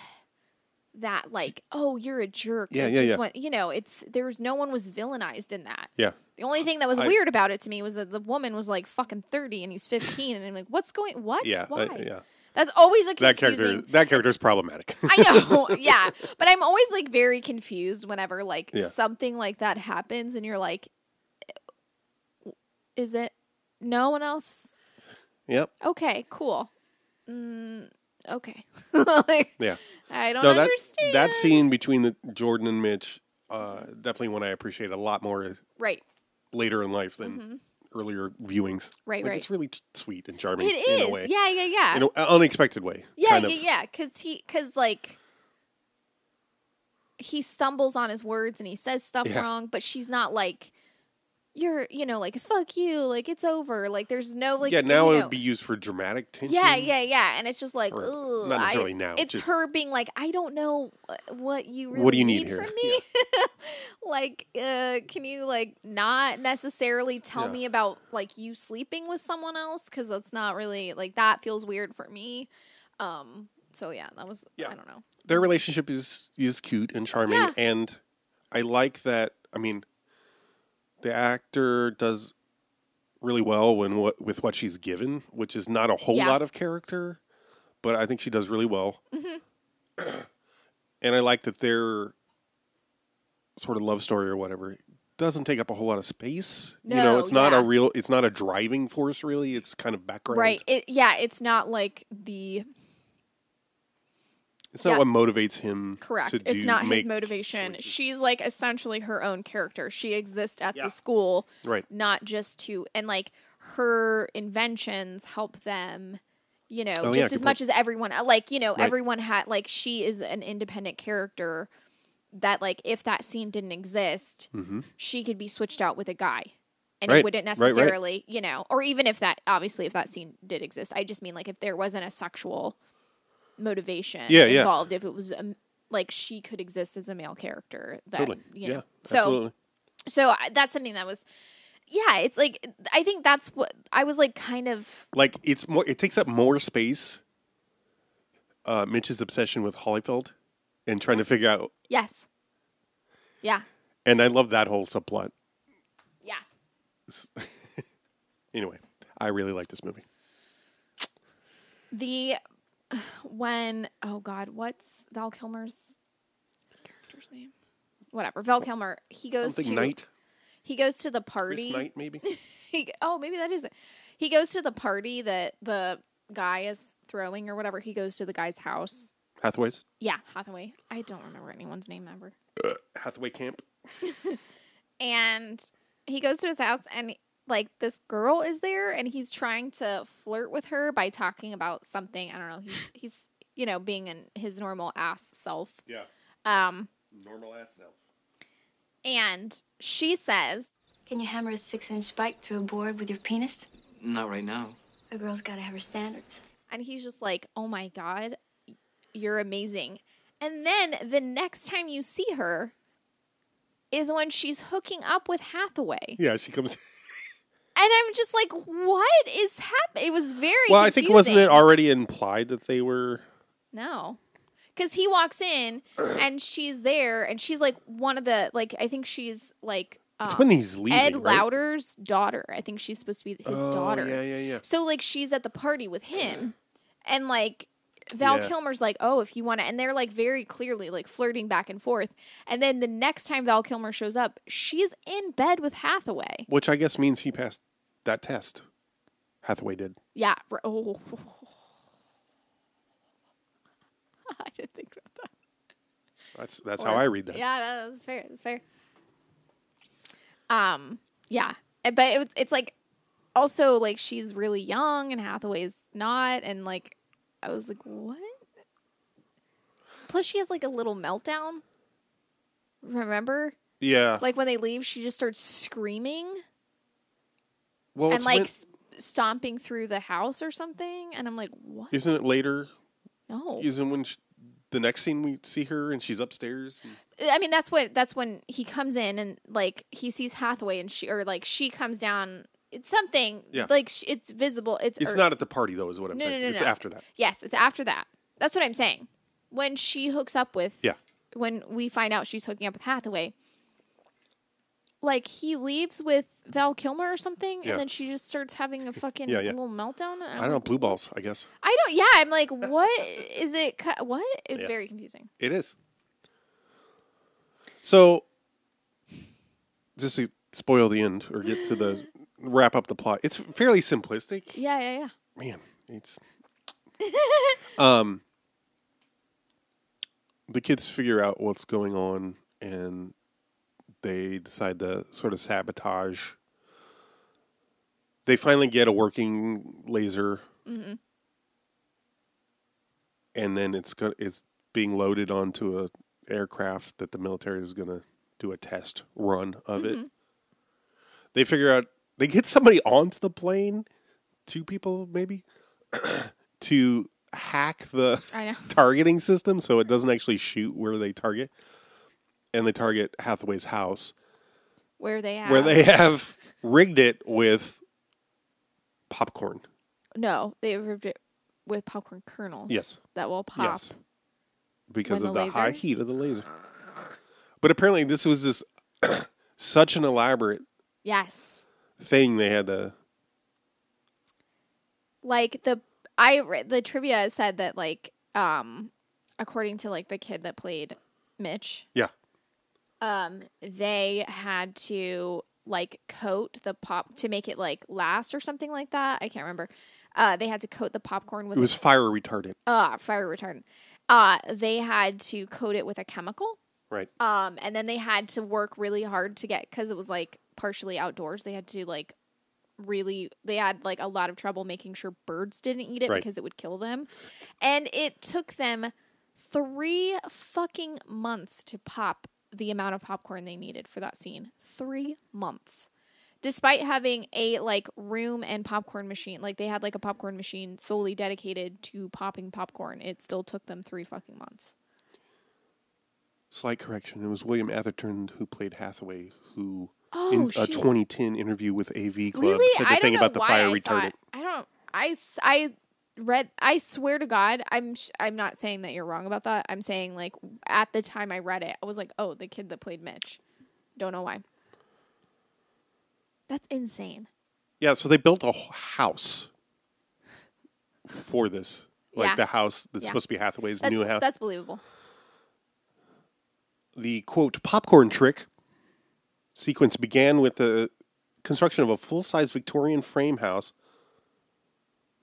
that like oh you're a jerk Yeah, yeah, just yeah. went- you know it's there's no one was villainized in that Yeah. the only thing that was I- weird about it to me was that the woman was like fucking 30 and he's 15 and i'm like what's going what Yeah. why uh, yeah. that's always a That character. That character is problematic. I know, yeah. But I'm always like very confused whenever like Yeah. something like that happens and you're like, is it no one else? Yep. Okay, cool. Mm, okay. like, Yeah. I don't No, that understand. that scene between the Jordan and Mitch, uh, definitely one I appreciate a lot more Right. later in life than earlier viewings. Mm-hmm. Right, Like, right. It's really t- sweet and charming It in a way. Yeah, yeah, yeah. In an unexpected way. yeah, kind yeah, of. yeah. Because he, because like, he stumbles on his words and he says stuff Yeah. wrong, but she's not like you're, you know, like fuck you, like it's over, like there's no like yeah, now it know- would be used for dramatic tension. Yeah, yeah, yeah, and it's just like, Or ugh, not I- necessarily now, It's just- her being like, I don't know what you really What do you need here? from me. like, uh, can you like not necessarily tell Yeah. me about like you sleeping with someone else? Because that's not really like that feels weird for me. Um. So yeah, that was Yeah. I don't know. Their relationship is is cute and charming, Yeah. and I like that. I mean, the actor does really well when what with what she's given, which is not a whole Yeah. lot of character, but I think she does really well. Mm-hmm. and I like that their sort of love story or whatever doesn't take up a whole lot of space. you know, No, it's not yeah. a real, it's not a driving force really. It's kind of background. Right. It yeah. It's not like the It's not Yeah. what motivates him. Correct. To it's do, not his motivation. choices. She's like essentially her own character. She exists at Yeah. the school, Right. not just to and like her inventions help them. You know, Oh, just good as much as everyone, uh, like you know, Right. everyone had like she is an independent character. That like if that scene didn't exist, Mhm. she could be switched out with a guy, and Right, it wouldn't right, right. necessarily, you know, or even if that obviously if that scene did exist, I just mean like if there wasn't a sexual motivation Yeah, yeah. involved, if it was um, like she could exist as a male character, that Totally. you yeah. know, so absolutely. so I- that's something that was, yeah, it's like I think that's what I was like, kind of like it's more it takes up more space uh mitch's obsession with Hollyfeld and trying to figure out yes, yeah, and i love that whole subplot yeah. anyway i really like this movie The when oh god, what's Val Kilmer's character's name? Whatever, Val Kilmer. He goes something to knight he goes to the party. knight maybe he, oh, maybe that is it. He goes to the party that the guy is throwing or whatever. He goes to the guy's house. hathaway's Yeah, Hathaway. I don't remember anyone's name ever. Uh, hathaway camp And he goes to his house and like this girl is there and he's trying to flirt with her by talking about something. I don't know. He's he's you know being in his normal ass self. yeah Um normal ass self and she says, Can you hammer a six inch spike through a board with your penis? Not right now. A girl's gotta have her standards. and he's just like, "Oh my god, you're amazing." And then the next time you see her is when she's hooking up with Hathaway. yeah she comes And I'm just like, "What is happening?" It was very well i think wasn't it already implied that they were No. Cuz he walks in and she's there and she's like one of the like I think she's like it's um, when he's leaving Ed right? Lauder's daughter. I think she's supposed to be his Oh, daughter. yeah yeah yeah So like she's at the party with him, and like Val Yeah. Kilmer's like, oh, if you want to, and they're like very clearly like flirting back and forth. And then the next time Val Kilmer shows up, she's in bed with Hathaway. which i guess means he passed that test hathaway did Yeah. Oh. I didn't think about that. that's that's Or- how i read that Yeah, that's fair. That's fair. Um. Yeah, Uh, but it was. It's like also like she's really young and Hathaway's not, and like I was like, what? Plus, she has like a little meltdown. Remember, yeah like when they leave, she just starts screaming well and like when- s- stomping through the house or something. And I'm like, what? isn't it later no. isn't when sh the next scene we see her and she's upstairs and- I mean, that's what that's when he comes in and like he sees Hathaway and she or like she comes down. It's something Yeah. like sh- it's visible. It's It's or- not at the party though, is what I'm No, saying. no, no, it's no. after that. Yes, it's after that. That's what I'm saying. When she hooks up with Yeah. When we find out she's hooking up with Hathaway, like he leaves with Val Kilmer or something, Yeah. and then she just starts having a fucking Yeah, yeah. little meltdown. I'm I don't know, blue balls, I guess. I don't. Yeah, I'm like, what is it? cu- What? It's very confusing. It is. So just to spoil the end or get to the wrap up the plot. It's fairly simplistic. Yeah, yeah, yeah. Man, it's um the kids figure out what's going on and they decide to sort of sabotage they finally get a working laser hmm and then it's go- it's being loaded onto a aircraft that the military is going to do a test run of it. Mhm. They figure out they get somebody onto the plane, two people maybe, to hack the targeting system so it doesn't actually shoot where they target. And they target Hathaway's house, Where they have where they have rigged it with popcorn. no, they rigged it with popcorn kernels. Yes. that will pop. Yes. Because When of the the high heat of the laser. But apparently, this was this such an elaborate Yes, thing they had to. like the I the trivia said that like um according to like the kid that played Mitch, Yeah. um they had to like coat the pop to make it like last or something like that. I can't remember. Uh, they had to coat the popcorn with It was fire retardant. uh fire retardant. Uh, they had to coat it with a chemical. Right. Um, and then they had to work really hard to get because it was like partially outdoors. They had to like really they had like a lot of trouble making sure birds didn't eat it Right. because it would kill them. And it took them three fucking months to pop the amount of popcorn they needed for that scene. Three months. Despite having a like room and popcorn machine, like they had like a popcorn machine solely dedicated to popping popcorn, it still took them three fucking months. Slight correction. It was William Atherton who played Hathaway, who Oh, in a shit. 2010 interview with AV Club really? said the I thing about the fire I retardant. thought- I don't. I I read. I swear to God, I'm. sh- I'm not saying that you're wrong about that. I'm saying like at the time I read it, I was like, oh, the kid that played Mitch. Don't know why. That's insane. Yeah, so they built a house for this. Like Yeah. the house that's Yeah. supposed to be Hathaway's That's new house. that's believable. the quote popcorn trick sequence began with the construction of a full-size Victorian frame house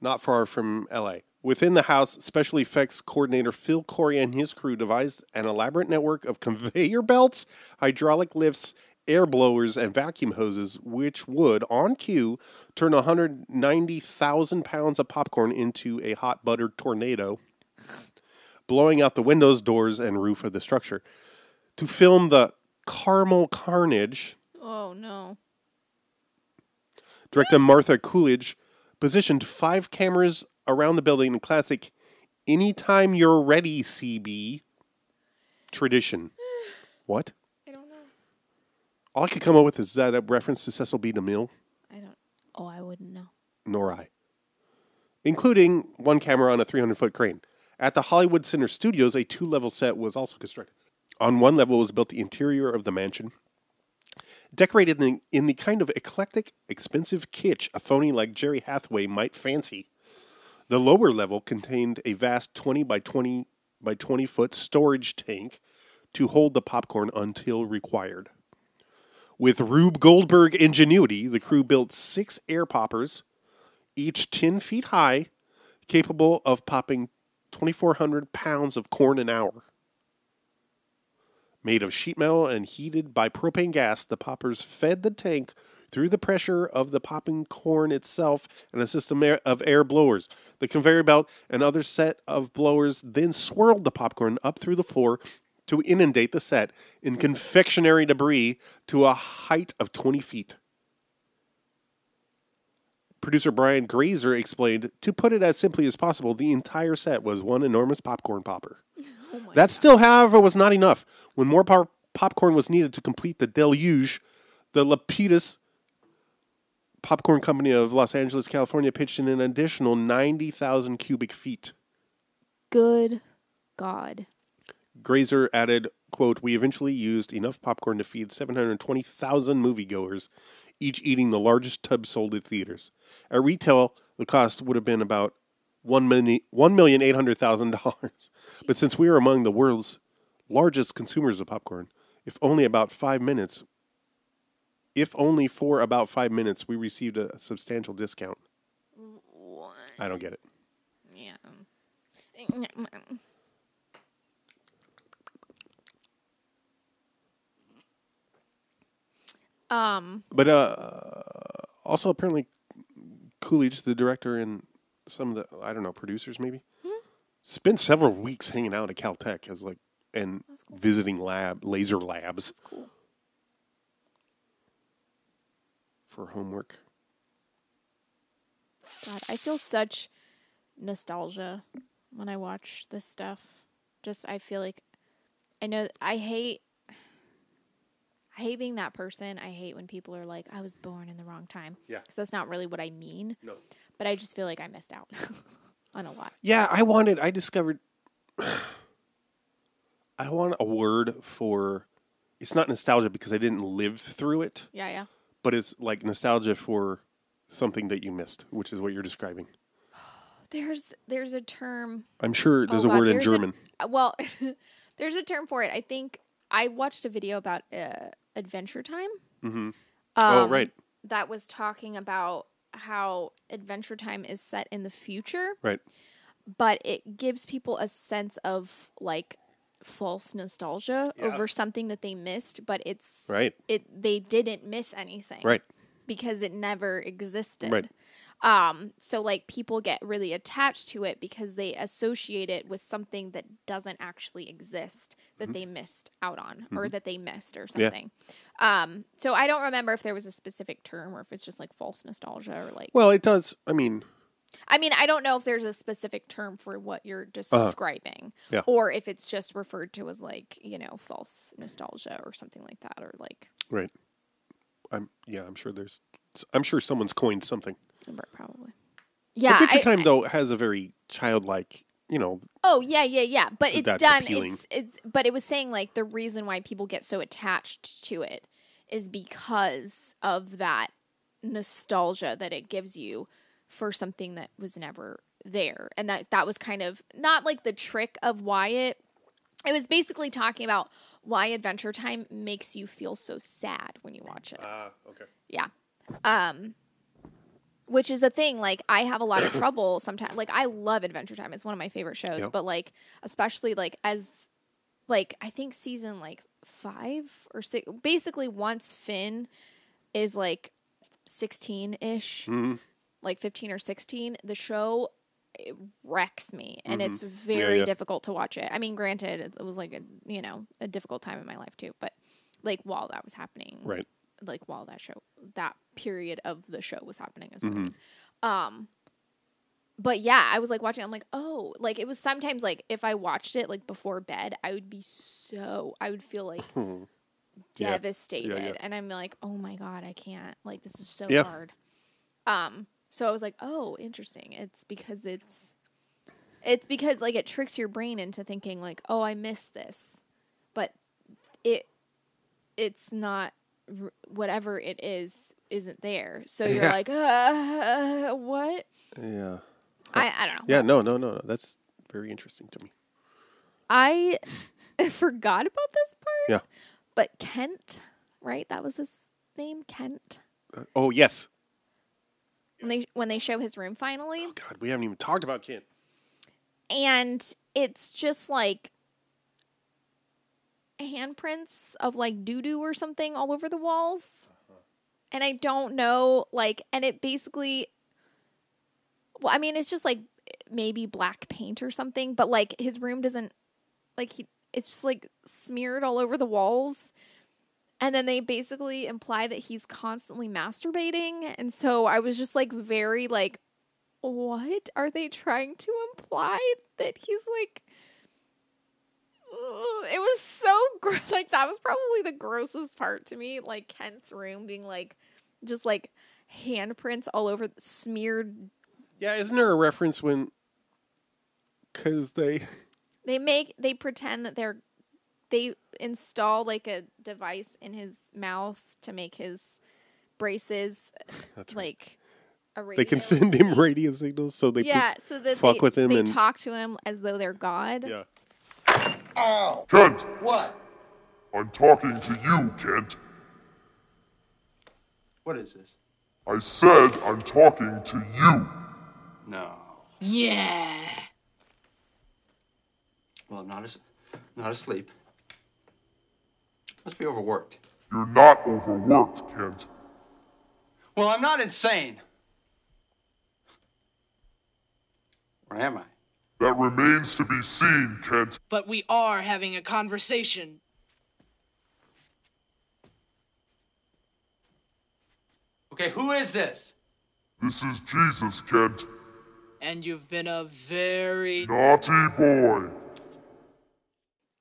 not far from LA. Within the house, special effects coordinator Phil Corey and his crew devised an elaborate network of conveyor belts, hydraulic lifts, air blowers, and vacuum hoses, which would, on cue, turn 190,000 pounds of popcorn into a hot buttered tornado, blowing out the windows, doors, and roof of the structure. To film the caramel carnage, Oh no. Director Martha Coolidge positioned five cameras around the building in classic Anytime You're Ready CB tradition. What? I don't know. All I could come up with is that a reference to Cecil B. DeMille, I don't. Oh, I wouldn't know. nor I. Including one camera on a 300 foot crane. At the Hollywood Center Studios, a two level set was also constructed. On one level was built the interior of the mansion, decorated in the, in the kind of eclectic, expensive kitsch a phony like Jerry Hathaway might fancy. The lower level contained a vast 20 by 20 by 20 foot storage tank to hold the popcorn until required. With Rube Goldberg ingenuity, the crew built six air poppers, each 10 feet high, capable of popping 2,400 pounds of corn an hour. Made of sheet metal and heated by propane gas, the poppers fed the tank through the pressure of the popping corn itself and a system of air blowers. The conveyor belt and other set of blowers then swirled the popcorn up through the floor to inundate the set in confectionery debris to a height of 20 feet. Producer Brian Grazer explained, to put it as simply as possible, the entire set was one enormous popcorn popper. Oh that still, however, uh, was not enough. When more pop- popcorn was needed to complete the deluge, the Lapidus Popcorn Company of Los Angeles, California pitched in an additional 90,000 cubic feet. Good God. Grazer added, quote, We eventually used enough popcorn to feed 720,000 moviegoers, each eating the largest tub sold at theaters. At retail, the cost would have been about one million one million eight hundred thousand dollars. But since we are among the world's largest consumers of popcorn, if only about five minutes if only for about five minutes we received a substantial discount. I don't get it. Yeah. Um. But uh, also apparently Coolidge, the director, and some of the I don't know producers maybe spent several weeks hanging out at Caltech as like and visiting lab laser labs. Cool. for homework. God, I feel such nostalgia when I watch this stuff. Just I feel like I know I hate I hate being that person. I hate when people are like, "I was born in the wrong time." Yeah. 'Cause that's not really what I mean. No. But I just feel like I missed out on a lot. Yeah, I wanted. I discovered. I want a word for. It's not nostalgia because I didn't live through it, Yeah, yeah. but it's like nostalgia for something that you missed, which is what you're describing. There's there's a term I'm sure there's Oh, a God, word in there's a- German. Uh, well, there's a term for it. I think I watched a video about uh, Adventure Time. hmm Oh, um, right. That was talking about how Adventure Time is set in the future, Right. but it gives people a sense of like false nostalgia Yeah. over something that they missed, but it's Right. it they didn't miss anything. Right. Because it never existed. Right. Um, so like people get really attached to it because they associate it with something that doesn't actually exist that they missed out on or that they missed or Mm-hmm. Yeah. something. Um, so I don't remember if there was a specific term or if it's just like false nostalgia or like Well, it does. I mean, I mean, I don't know if there's a specific term for what you're describing Uh-huh. Yeah. or if it's just referred to as like, you know, false nostalgia or something like that or like right. I'm. Yeah, I'm sure there's. I'm sure someone's coined something. probably. Yeah. Adventure I- Time though has a very childlike. You know. Oh yeah, yeah, yeah. But it's That's done. appealing. It's it's. But it was saying like the reason why people get so attached to it is because of that nostalgia that it gives you for something that was never there, and that that was kind of not like the trick of why it. It was basically talking about why Adventure Time makes you feel so sad when you watch it. Ah. okay. Yeah. Um which is a thing like I have a lot of trouble sometimes like I love Adventure Time. It's one of my favorite shows, Yep. but like especially like as like I think season like 5 or 6 basically once Finn is like 16ish, hmm like 15 or 16, the show it wrecks me and Mhm. it's very yeah. difficult to watch it. I mean, granted, it was like a, you know, a difficult time in my life too, but like while that was happening, Right. Like while that show that period of the show was happening as well. Um but yeah, I was like watching I'm like, "Oh, like it was sometimes like if I watched it like before bed, I would be so I would feel like Hmm. Yeah. devastated yeah. and I'm like, "Oh my god, I can't. Like this is so Yeah. hard." Um so I was like, "Oh, interesting. It's because it's it's because like it tricks your brain into thinking like, "Oh, I missed this." But it it's not r- whatever it is isn't there. So you're Yeah. like, uh, what? Yeah. I I don't know. Yeah. No. No. No. No. That's very interesting to me. I forgot about this part. Yeah. But Kent, right? That was his name, Kent. Uh, oh yes. When they when they show his room finally, Oh God, we haven't even talked about Kent. and it's just like handprints of like doo doo or something all over the walls. And I don't know, like, and it basically, well, I mean, it's just like maybe black paint or something, but like his room doesn't, like, he, it's just like smeared all over the walls. And then they basically imply that he's constantly masturbating. And so I was just like very like, what are they trying to imply that he's like it was so gr- like that was probably the grossest part to me like kent's room being like just like handprints all over smeared Yeah. Isn't there a reference when? Because they. they make they pretend that they're they install like a device in his mouth to make his braces That's like a They can send him radio signals, so they. put- yeah so that fuck they, with him they and- talk to him as though they're god yeah. Kent, What? I'm talking to you, Kent. What is this? I said I'm talking to you. No. Yeah. Well, I'm not as not asleep. Must be overworked. You're not overworked, Kent. Well, I'm not insane. Or am I? That remains to be seen, Kent. But we are having a conversation. Okay, who is this? This is Jesus, Kent. And you've been a very Naughty boy.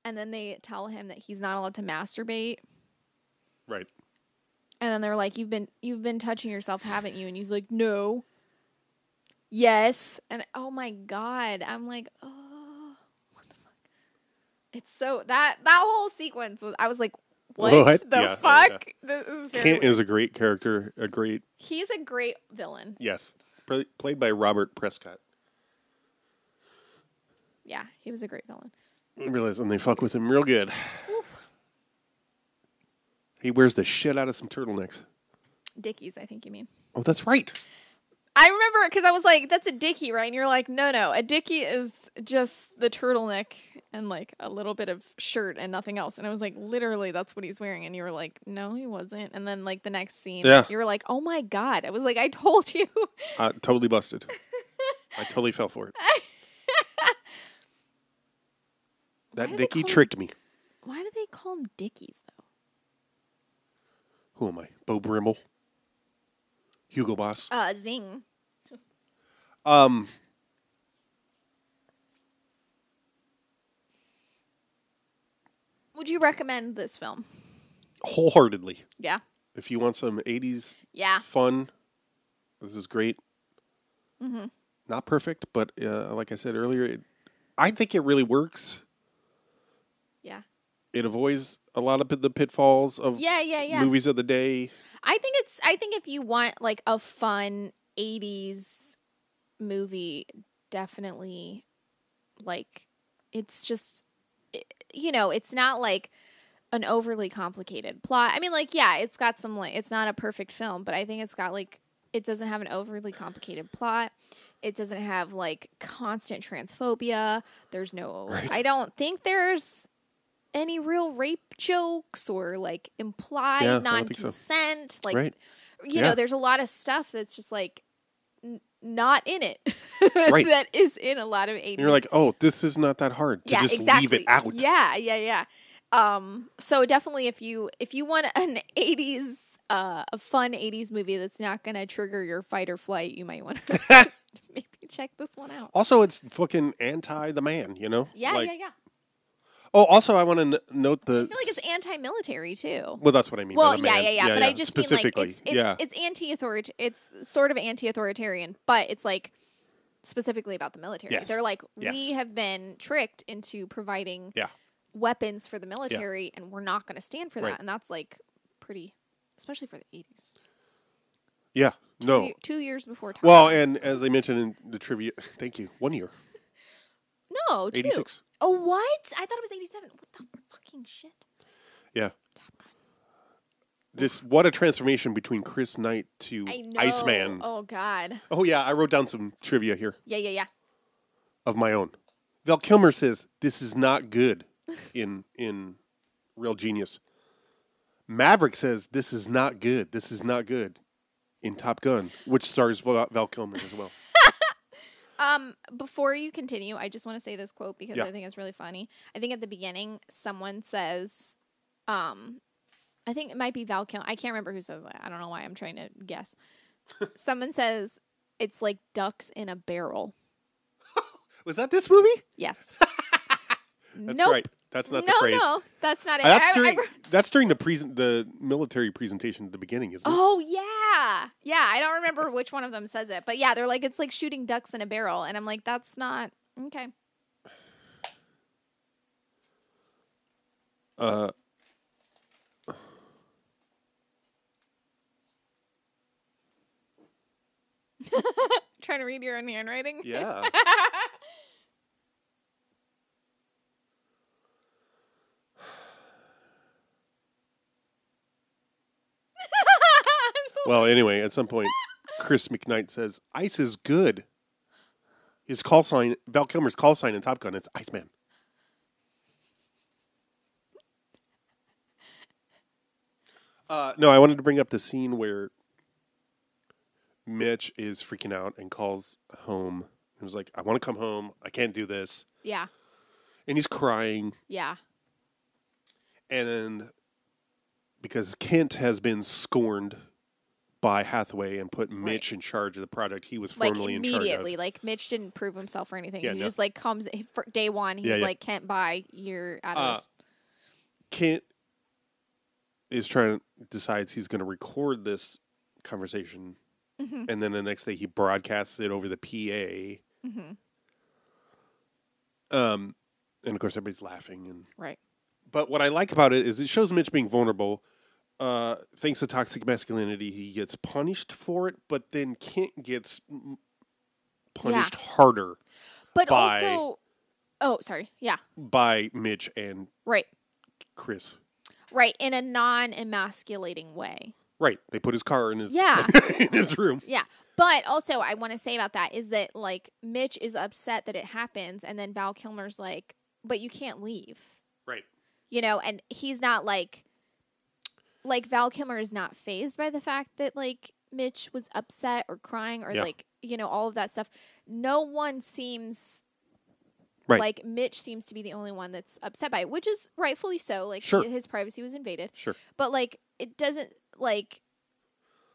And then they tell him that he's not allowed to masturbate. Right. And then they're like, "You've been you've been touching yourself, haven't you?" And he's like, "No." Yes. And oh my god, I'm like, "Oh, what the fuck?" It's so that that whole sequence was I was like, "What, What? the Yeah, yeah, fuck?" This is Kent weird. is a great character. A great He's a great villain. yes, Play- played by Robert Prescott. Yeah, he was a great villain. I realize, and they fuck with him real good. He wears the shit out of some turtlenecks. Dickies, I think you mean. Oh, that's right. I remember because I was like, "That's a dickie, right?" And you're like, "No, no, a dickie is just the turtleneck and like a little bit of shirt and nothing else." And I was like, "Literally, that's what he's wearing." And you were like, "No, he wasn't." And then like the next scene, Yeah. you were like, "Oh my god!" I was like, "I told you." Uh, totally busted. I totally fell for it. That do they Dickie call him- tricked me. Why do they call him dickies though? Who am I? Beau Brummell. Hugo Boss. Uh, zing. Um. Would you recommend this film? Wholeheartedly. Yeah. If you want some 80s Yeah. fun, this is great. Mm-hmm. Not perfect, but uh, like I said earlier, it, I think it really works. Yeah. It avoids a lot of the pitfalls of Yeah, yeah, yeah. movies of the day. I think it's I think if you want like a fun 80s movie definitely like it's just you know, it's not like an overly complicated plot. I mean like yeah, it's got some like it's not a perfect film, but I think it's got like it doesn't have an overly complicated plot. It doesn't have like constant transphobia. There's no Right. I don't think there's any real rape jokes or like implied Yeah, I don't so. non-consent like Right. you Yeah. know there's a lot of stuff that's just like not in it Right. that is in a lot of 80s And you're like, oh, this is not that hard to yeah just exactly leave it out. yeah yeah yeah um so definitely if you if you want an 80s uh a fun 80s movie that's not gonna trigger your fight or flight you might want to maybe check this one out Also, it's fucking anti the man, you know? yeah Like- yeah yeah Oh, also, I want to n- note the. i feel like it's anti-military too well, that's what I mean. well by the yeah, yeah yeah but i just mean like specifically, it's it's, yeah, it's anti-authoritarian it's sort of anti-authoritarian but it's like specifically about the military Yes. they're like Yes. we have been tricked into providing yeah. weapons for the military and we're not going to stand for that and that's like pretty especially for the 80s Yeah, no. two, two years before Top Well, and as I mentioned in the trivia, thank you. One year, no two. eighty six. Oh what i thought it was 87 what the fucking shit Yeah, Top Gun. just what a transformation between Chris Knight to i know Iceman. oh god Oh yeah, I wrote down some trivia here yeah yeah yeah of my own. Val Kilmer says this is not good in in Real Genius. Maverick says this is not good. This is not good in Top Gun, which stars Val Val Kilmer as well. Um, before you continue, I just want to say this quote because Yeah. I think it's really funny. I think at the beginning, someone says, um, I think it might be Val Kilmer. I can't remember who says that. I don't know why I'm trying to guess. someone says it's like ducks in a barrel. Was that this movie? Yes. That's nope. right. That's not no, the phrase. no, that's not it. That's I- I- during I- that's during the present the military presentation at the beginning, isn't it? Oh yeah, yeah. I don't remember which one of them says it, but yeah, they're like it's like shooting ducks in a barrel, and I'm like, that's not okay. Uh, Trying to read your own handwriting. yeah. I'm so well, anyway, at some point, Chris McKnight says ice is good. His call sign, Val Kilmer's call sign in Top Gun, it's Iceman. Uh, no, I wanted to bring up the scene where Mitch is freaking out and calls home. He was like, "I want to come home. I can't do this," Yeah, and he's crying. yeah, and because Kent has been scorned by Hathaway and put Mitch in charge of the project he was like formerly in charge of. immediately. Like Mitch didn't prove himself or anything. Yeah, he no. just like comes for day one. He's Yeah, yeah. like Kent by you're out of Uh, this. Kent is trying to decides he's going to record this conversation, Mhm. and then the next day he broadcasts it over the PA. Mhm. Um, and of course everybody's laughing. And Right. but what I like about it is it shows Mitch being vulnerable. Uh, thanks to toxic masculinity, he gets punished for it, but then Kent gets punished harder But by also, oh sorry, yeah, by Mitch and right, Chris. right, in a non-emasculating way. Right, they put his car in his Yeah. in his room. Yeah. But also, I want to say about that is that like Mitch is upset that it happens, and then Val Kilmer's like, "But you can't leave," Right. you know, and he's not like, like Val Kilmer is not phased by the fact that like Mitch was upset or crying or Yeah. like you know all of that stuff. No one seems Right. like Mitch seems to be the only one that's upset by it, which is rightfully so. Like Sure. his privacy was invaded. Sure. But like it doesn't like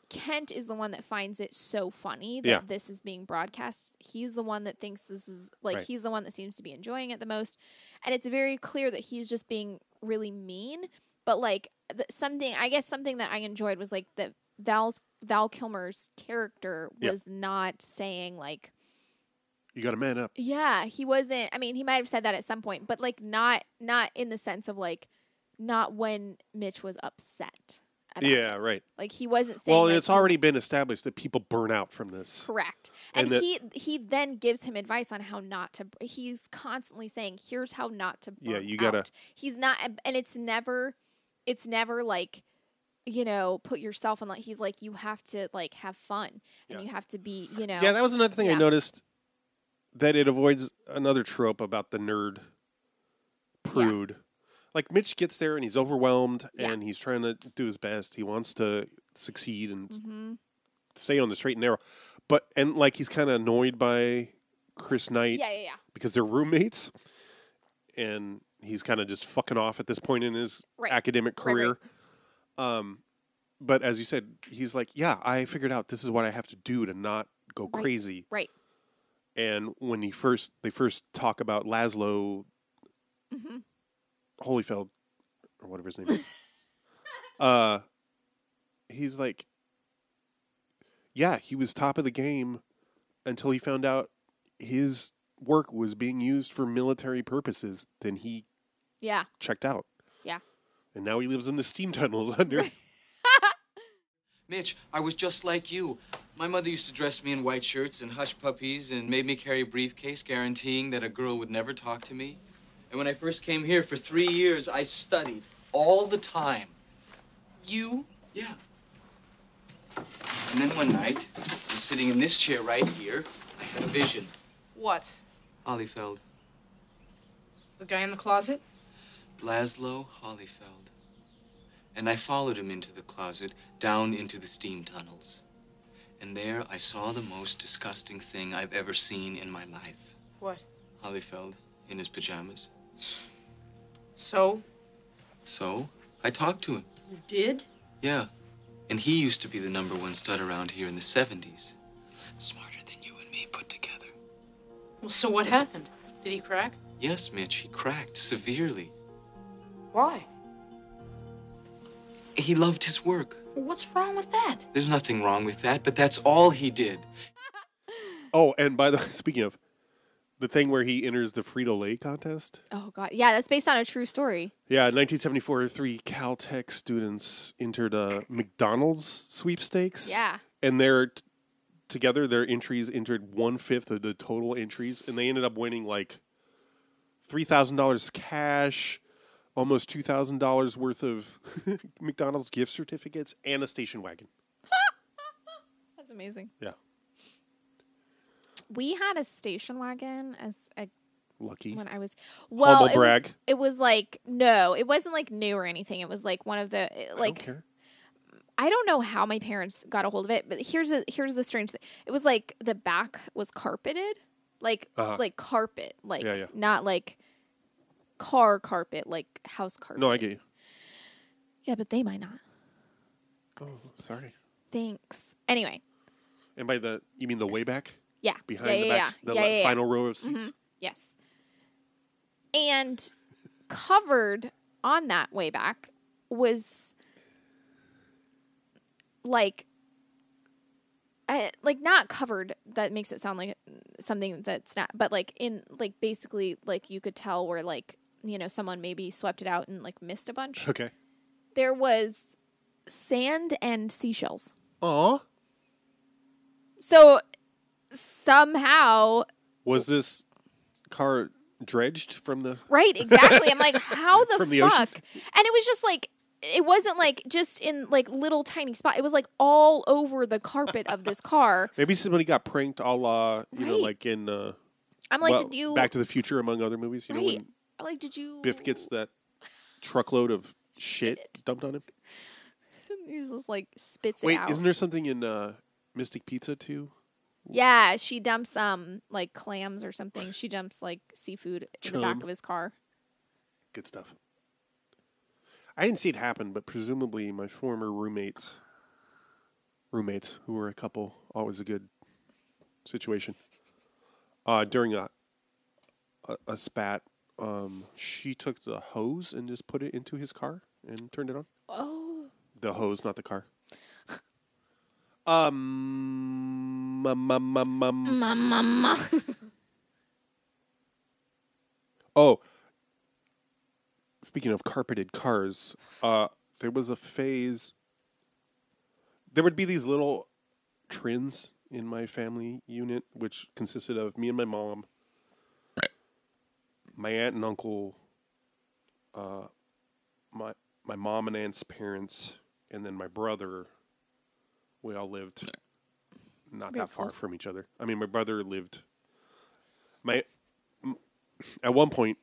Kent is the one that finds it so funny that Yeah. this is being broadcast. He's the one that thinks this is like Right. he's the one that seems to be enjoying it the most. And it's very clear that he's just being really mean. But like th- something, I guess something that I enjoyed was like that Val's Val Kilmer's character Yeah. was not saying like You got to man up. yeah, he wasn't. I mean, he might have said that at some point, but like not not in the sense of like not when Mitch was upset. Yeah, it. right. Like he wasn't saying. Well, it's already been established that people burn out from this. correct, and and, he he then gives him advice on how not to. He's constantly saying, "Here's how not to." Burn Yeah, you gotta- out." He's not, and it's never, it's never like. You know, put yourself in like he's like you have to like have fun and Yeah. you have to be you know Yeah, that was another thing I noticed that it avoids another trope about the nerd prude. Like Mitch gets there and he's overwhelmed Yeah. and he's trying to do his best. He wants to succeed and Mhm. stay on the straight and narrow. But and like he's kind of annoyed by Chris Knight yeah yeah yeah because they're roommates and he's kind of just fucking off at this point in his Right. academic Right, right. career. Um but as you said, he's like, "Yeah, I figured out this is what I have to do to not go Right. crazy." right and when he first they first talk about Lazlo hmm Hollyfeld or whatever his name is, uh, he's like, yeah, he was top of the game until he found out his work was being used for military purposes. Then he yeah checked out, yeah and now he lives in the steam tunnels under. Mitch, I was just like you. My mother used to dress me in white shirts and hush puppies and made me carry a briefcase guaranteeing that a girl would never talk to me. And when I first came here for three years, I studied all the time. You? Yeah. And then one night, I was sitting in this chair right here. I had a vision. What? Hollyfeld. The guy in the closet? Lazlo Hollyfeld. And I followed him into the closet, down into the steam tunnels. And there I saw the most disgusting thing I've ever seen in my life. What? Hollyfeld in his pajamas. So? So I talked to him. You did? Yeah. And he used to be the number one stud around here in the 70s. Smarter than you and me put together. Well, so what happened? Did he crack? Yes, Mitch, he cracked severely. Why? He loved his work. Well, what's wrong with that? There's nothing wrong with that, but that's all he did. oh, and by the speaking of the thing where he enters the Frito Lay contest. Oh god, yeah, that's based on a true story. Yeah, in 1974, three Caltech students entered a McDonald's sweepstakes. Yeah. and their t- together their entries entered one fifth of the total entries, and they ended up winning like three thousand dollars cash, almost two thousand dollars worth of McDonald's gift certificates, and a station wagon. That's amazing. Yeah, We had a station wagon as a lucky. when I was well. Humble it brag. Was, it was like no, it wasn't like new or anything. It was like one of the I don't like care. I don't know how my parents got a hold of it, but here's a here's the strange thing. It was like the back was carpeted, like Uh-huh. like carpet, like Yeah, yeah. not like car carpet, like house carpet. No, I get you. Yeah, but they might not. Oh, sorry. Thanks. Anyway, And by the you mean the way back yeah. behind yeah, the yeah, back, yeah. the le- yeah, yeah. final row of seats. Mhm. Yes. And covered on that way back was like uh, like not covered that makes it sound like something that's not but like in like basically like you could tell where like you know someone maybe swept it out and like missed a bunch Okay. there was sand and seashells Aw. so somehow Was this car dredged from the Right, exactly. I'm like, how the the fuck? ocean? And it was just like it wasn't like just in like little tiny spot. It was like all over the carpet of this car. Maybe somebody got pranked a la, you know, like in uh I'm like, well, did you Back to the Future among other movies, you know, right? when I'm like, did you Biff gets that truckload of shit dumped on him. He's just like spits Wait, it out. isn't there something in uh Mystic Pizza too? yeah, she dumps um like clams or something. She dumps like seafood in the back of his car. Good stuff. I didn't see it happen, but presumably my former roommates, roommates who were a couple, always a good situation. Uh, during a, a a spat, um, she took the hose and just put it into his car and turned it on. Oh. The hose, not the car. Um, um, um, um, um. Mama. Oh, speaking of carpeted cars, uh, there was a phase. There would be these little trends in my family unit, which consisted of me and my mom, my aunt and uncle, uh, my my mom and aunt's parents, and then my brother. We all lived not Real that far from each other. I mean, my brother lived. My m- at one point,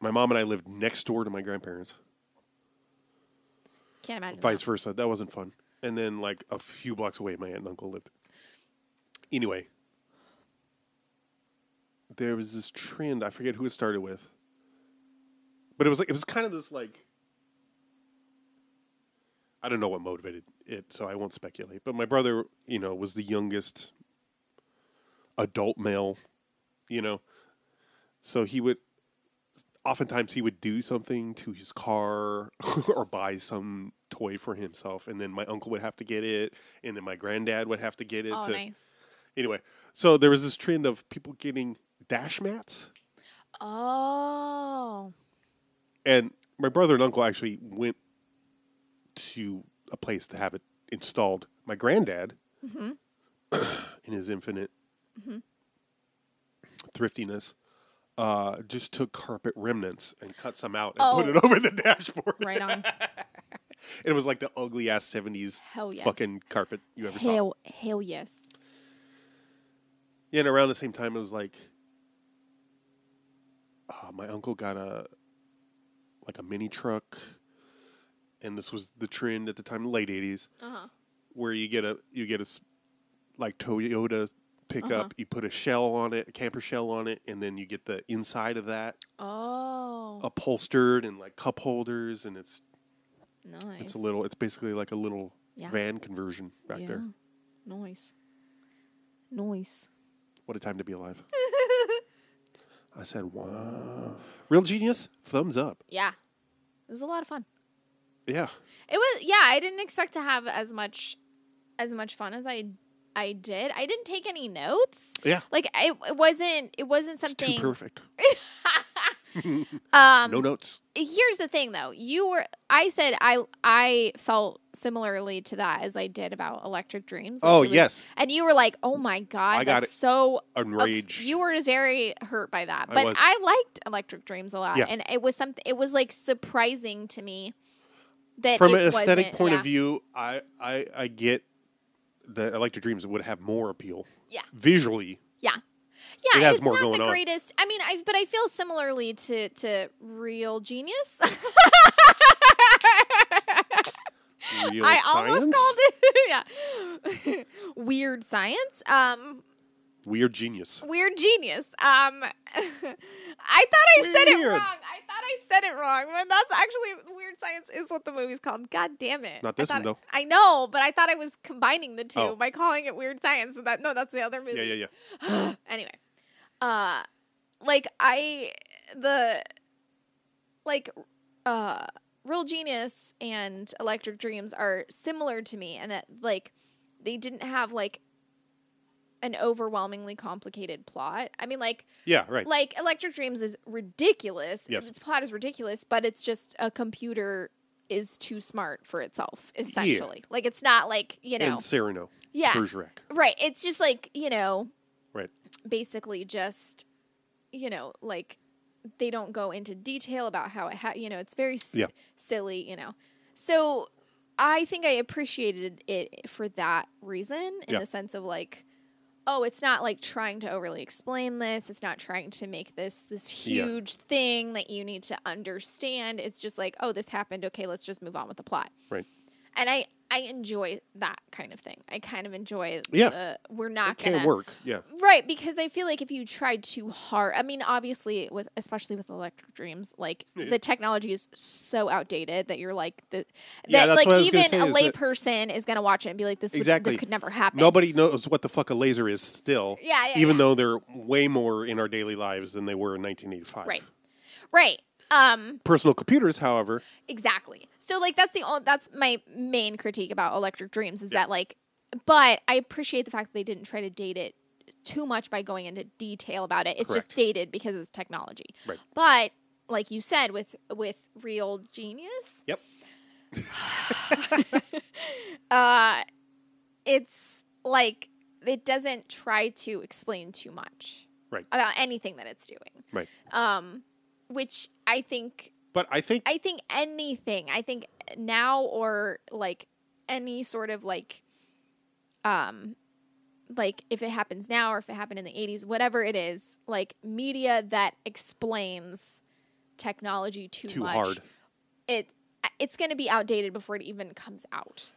my mom and I lived next door to my grandparents. Can't imagine. Vice versa. That wasn't fun. And then, like a few blocks away, my aunt and uncle lived. Anyway, there was this trend. I forget who it started with, but it was like it was kind of this like. I don't know what motivated it, so I won't speculate. But my brother, you know, was the youngest adult male, you know, so he would oftentimes he would do something to his car or buy some toy for himself and then my uncle would have to get it and then my granddad would have to get it Oh, to nice. anyway so there was this trend of people getting dash mats Oh. and my brother and uncle actually went to a place to have it installed my granddad Mm-hmm. in his infinite Mhm. thriftiness uh, just took carpet remnants and cut some out and put Oh. it over the dashboard Right on. it was like the ugly ass 70s Hell yes. fucking carpet you ever saw Hell, hell yes. Yeah, and around the same time, it was like uh, my uncle got a like a mini truck, and this was the trend at the time, late eighties, Uh huh. where you get a you get a like Toyota pickup, Uh-huh. you put a shell on it, a camper shell on it, and then you get the inside of that Oh. upholstered and like cup holders, and it's Nice. it's a little, it's basically like a little Yeah. van conversion back there. Noise. Noise. What a time to be alive! I said, wow, real genius, thumbs up. Yeah. It was a lot of fun. Yeah. It was yeah, I didn't expect to have as much as much fun as I I did. I didn't take any notes. Yeah. Like I, it wasn't it wasn't It's something too perfect. Um no notes. Here's the thing though. You were I said I I felt similarly to that as I did about Electric Dreams. Like, Oh, was- yes. And you were like, "Oh my god, I got it. so Enraged. you were very hurt by that. But was. I, liked Electric Dreams a lot Yeah. and it was something it was like surprising to me that From an aesthetic point yeah. of view, I, I I get that Electric Dreams would have more appeal. Yeah. Visually. Yeah. Yeah, It has it's more not going the on. greatest. I mean, I but I feel similarly to to Real Genius. Real I science. almost called it yeah. Weird Science. Um Weird genius. Weird genius. Um, I thought I said it wrong. I thought I said it wrong, but that's actually Weird Science is what the movie's called. God damn it! Not I this one, though. I know, but I thought I was combining the two Oh. by calling it Weird Science. But that no, that's the other movie. Yeah, yeah, yeah. anyway, uh, like I the like uh, Real Genius and Electric Dreams are similar to me, and that like they didn't have like an overwhelmingly complicated plot. I mean, like Yeah, right. like Electric Dreams is ridiculous. Yes. Its plot is ridiculous, but it's just a computer is too smart for itself, essentially. Like it's not like, you know And Cyrano. Yeah. Bergerac. Right. It's just like, you know, Right. basically just you know, like they don't go into detail about how it ha- you know, it's very s- Yeah. silly, you know. So I think I appreciated it for that reason in Yeah. the sense of like oh, it's not like trying to overly explain this. It's not trying to make this this Yeah. huge thing that you need to understand. It's just like, oh, this happened. Okay, let's just move on with the plot. Right. And I I enjoy that kind of thing. I kind of enjoy Yeah. the we're not It gonna work. Yeah. Right, because I feel like if you try too hard, I mean, obviously with especially with Electric Dreams, like Yeah. the technology is so outdated that you're like the Yeah, that like what I was even a layperson is gonna watch it and be like, this would, Exactly. this could never happen. Nobody knows what the fuck a laser is still. Yeah, yeah, Even though they're way more in our daily lives than they were in 1985. Right. Right. Um. Personal computers, however, Exactly. So like that's the only that's my main critique about Electric Dreams is Yeah. that like, but I appreciate the fact that they didn't try to date it too much by going into detail about it. It's Correct. just dated because it's technology. Right. But like you said, with with Real Genius, Yep. uh, it's like it doesn't try to explain too much Right. about anything that it's doing. Right. Um, which I think But I think I think anything. I think now or like any sort of like um like if it happens now or if it happened in the 80s, whatever it is, like media that explains technology too, Too much. hard. It it's going to be outdated before it even comes out.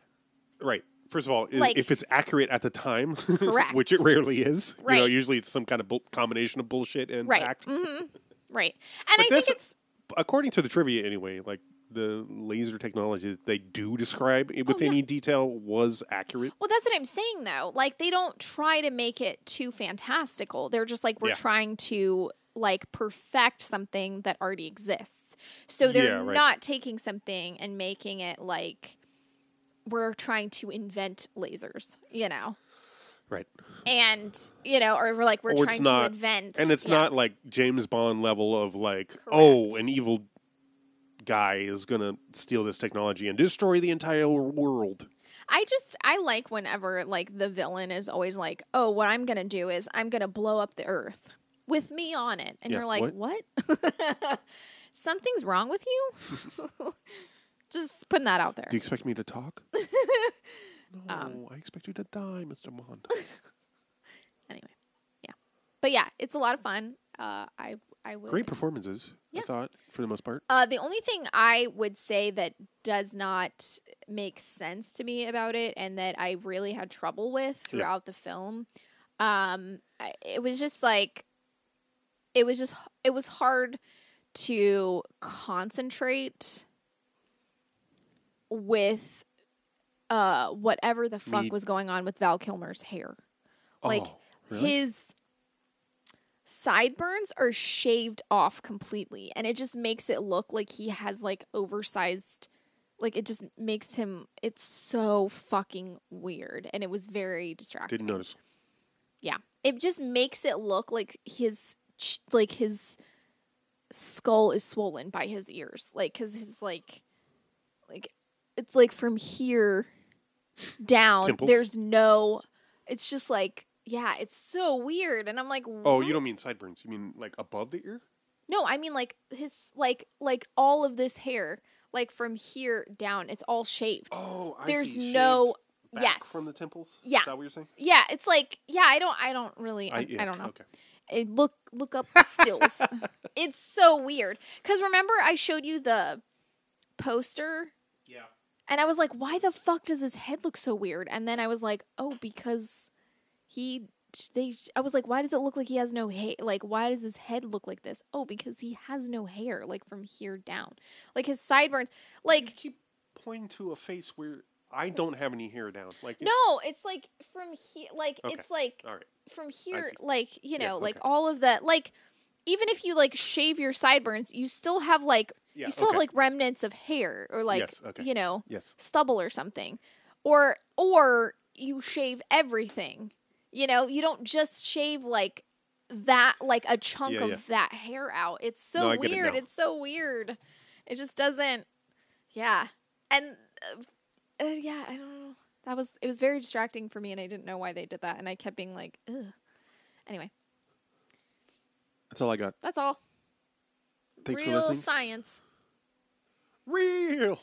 right. First of all, Like- if it's accurate at the time, which it rarely is, you know, Right. usually it's some kind of bull- combination of bullshit and right. fact. hmm Right. And But I this- think it's According to the trivia, anyway, like the laser technology that they do describe with Oh, yeah. any detail was accurate. Well, that's what I'm saying though. Like they don't try to make it too fantastical. They're just like we're Yeah. trying to like perfect something that already exists. So they're Yeah, right. not taking something and making it like we're trying to invent lasers, you know. Right. And you know, or we're like we're or trying it's to not, invent and it's yeah. not like James Bond level of like, oh, an evil guy is gonna steal this technology and destroy the entire world. I just I like whenever like the villain is always like, "Oh, what I'm going to do is I'm going to blow up the earth with me on it." And Yeah, you're like, "What? Something's wrong with you?" just putting that out there. Do you expect me to talk? no, Um, I expect you to die, Mr. Bond. anyway. Yeah. But yeah, it's a lot of fun. Uh I I would Great performances, Yeah. I thought, for the most part. Uh, the only thing I would say that does not make sense to me about it, and that I really had trouble with Yeah. throughout the film, um, I- it was just like, it was just it was hard to concentrate with uh whatever the fuck was going on with Val Kilmer's hair. Like Oh, really? his sideburns are shaved off completely and it just makes it look like he has like oversized like it just makes him it's so fucking weird and it was very distracting. Didn't notice. Yeah. It just makes it look like his like his skull is swollen by his ears. Like cuz his like like it's like from here down Temples? there's no it's just like yeah, it's so weird and I'm like Oh, you don't mean sideburns. You mean like above the ear? no, I mean like his like like all of this hair, like from here down, it's all shaved. Oh, I There's see. no Shaved yes from the temples. Yeah. is that what you're saying? yeah. It's like yeah, I don't I don't really I, I- I, don't know. okay. Look look up stills. it's so weird because remember I showed you the poster. Yeah. And I was like, why the fuck does his head look so weird? And then I was like, oh, because he they I was like, why does it look like he has no hair? Like, why does his head look like this? Oh, because he has no hair, like from here down, like his sideburns. Like, keep pointing to a face where I don't have any hair down. Like it's- no, it's like from here, like Okay. it's like right. from here, like you Yeah, know, like all of that, like even if you like shave your sideburns, you still have like Yeah, you still okay. have like remnants of hair or like Yes, okay. you know Yes. stubble or something, or or you shave everything. You know, you don't just shave like that, like a chunk Yeah, of that hair out. It's so No, get it weird. it's so weird. It just doesn't. Yeah, and uh, uh, yeah, I don't know. That was it was very distracting for me, and I didn't know why they did that, and I kept being like, ugh. Anyway, That's all I got. that's all. Thanks Real for listening. Real science. Real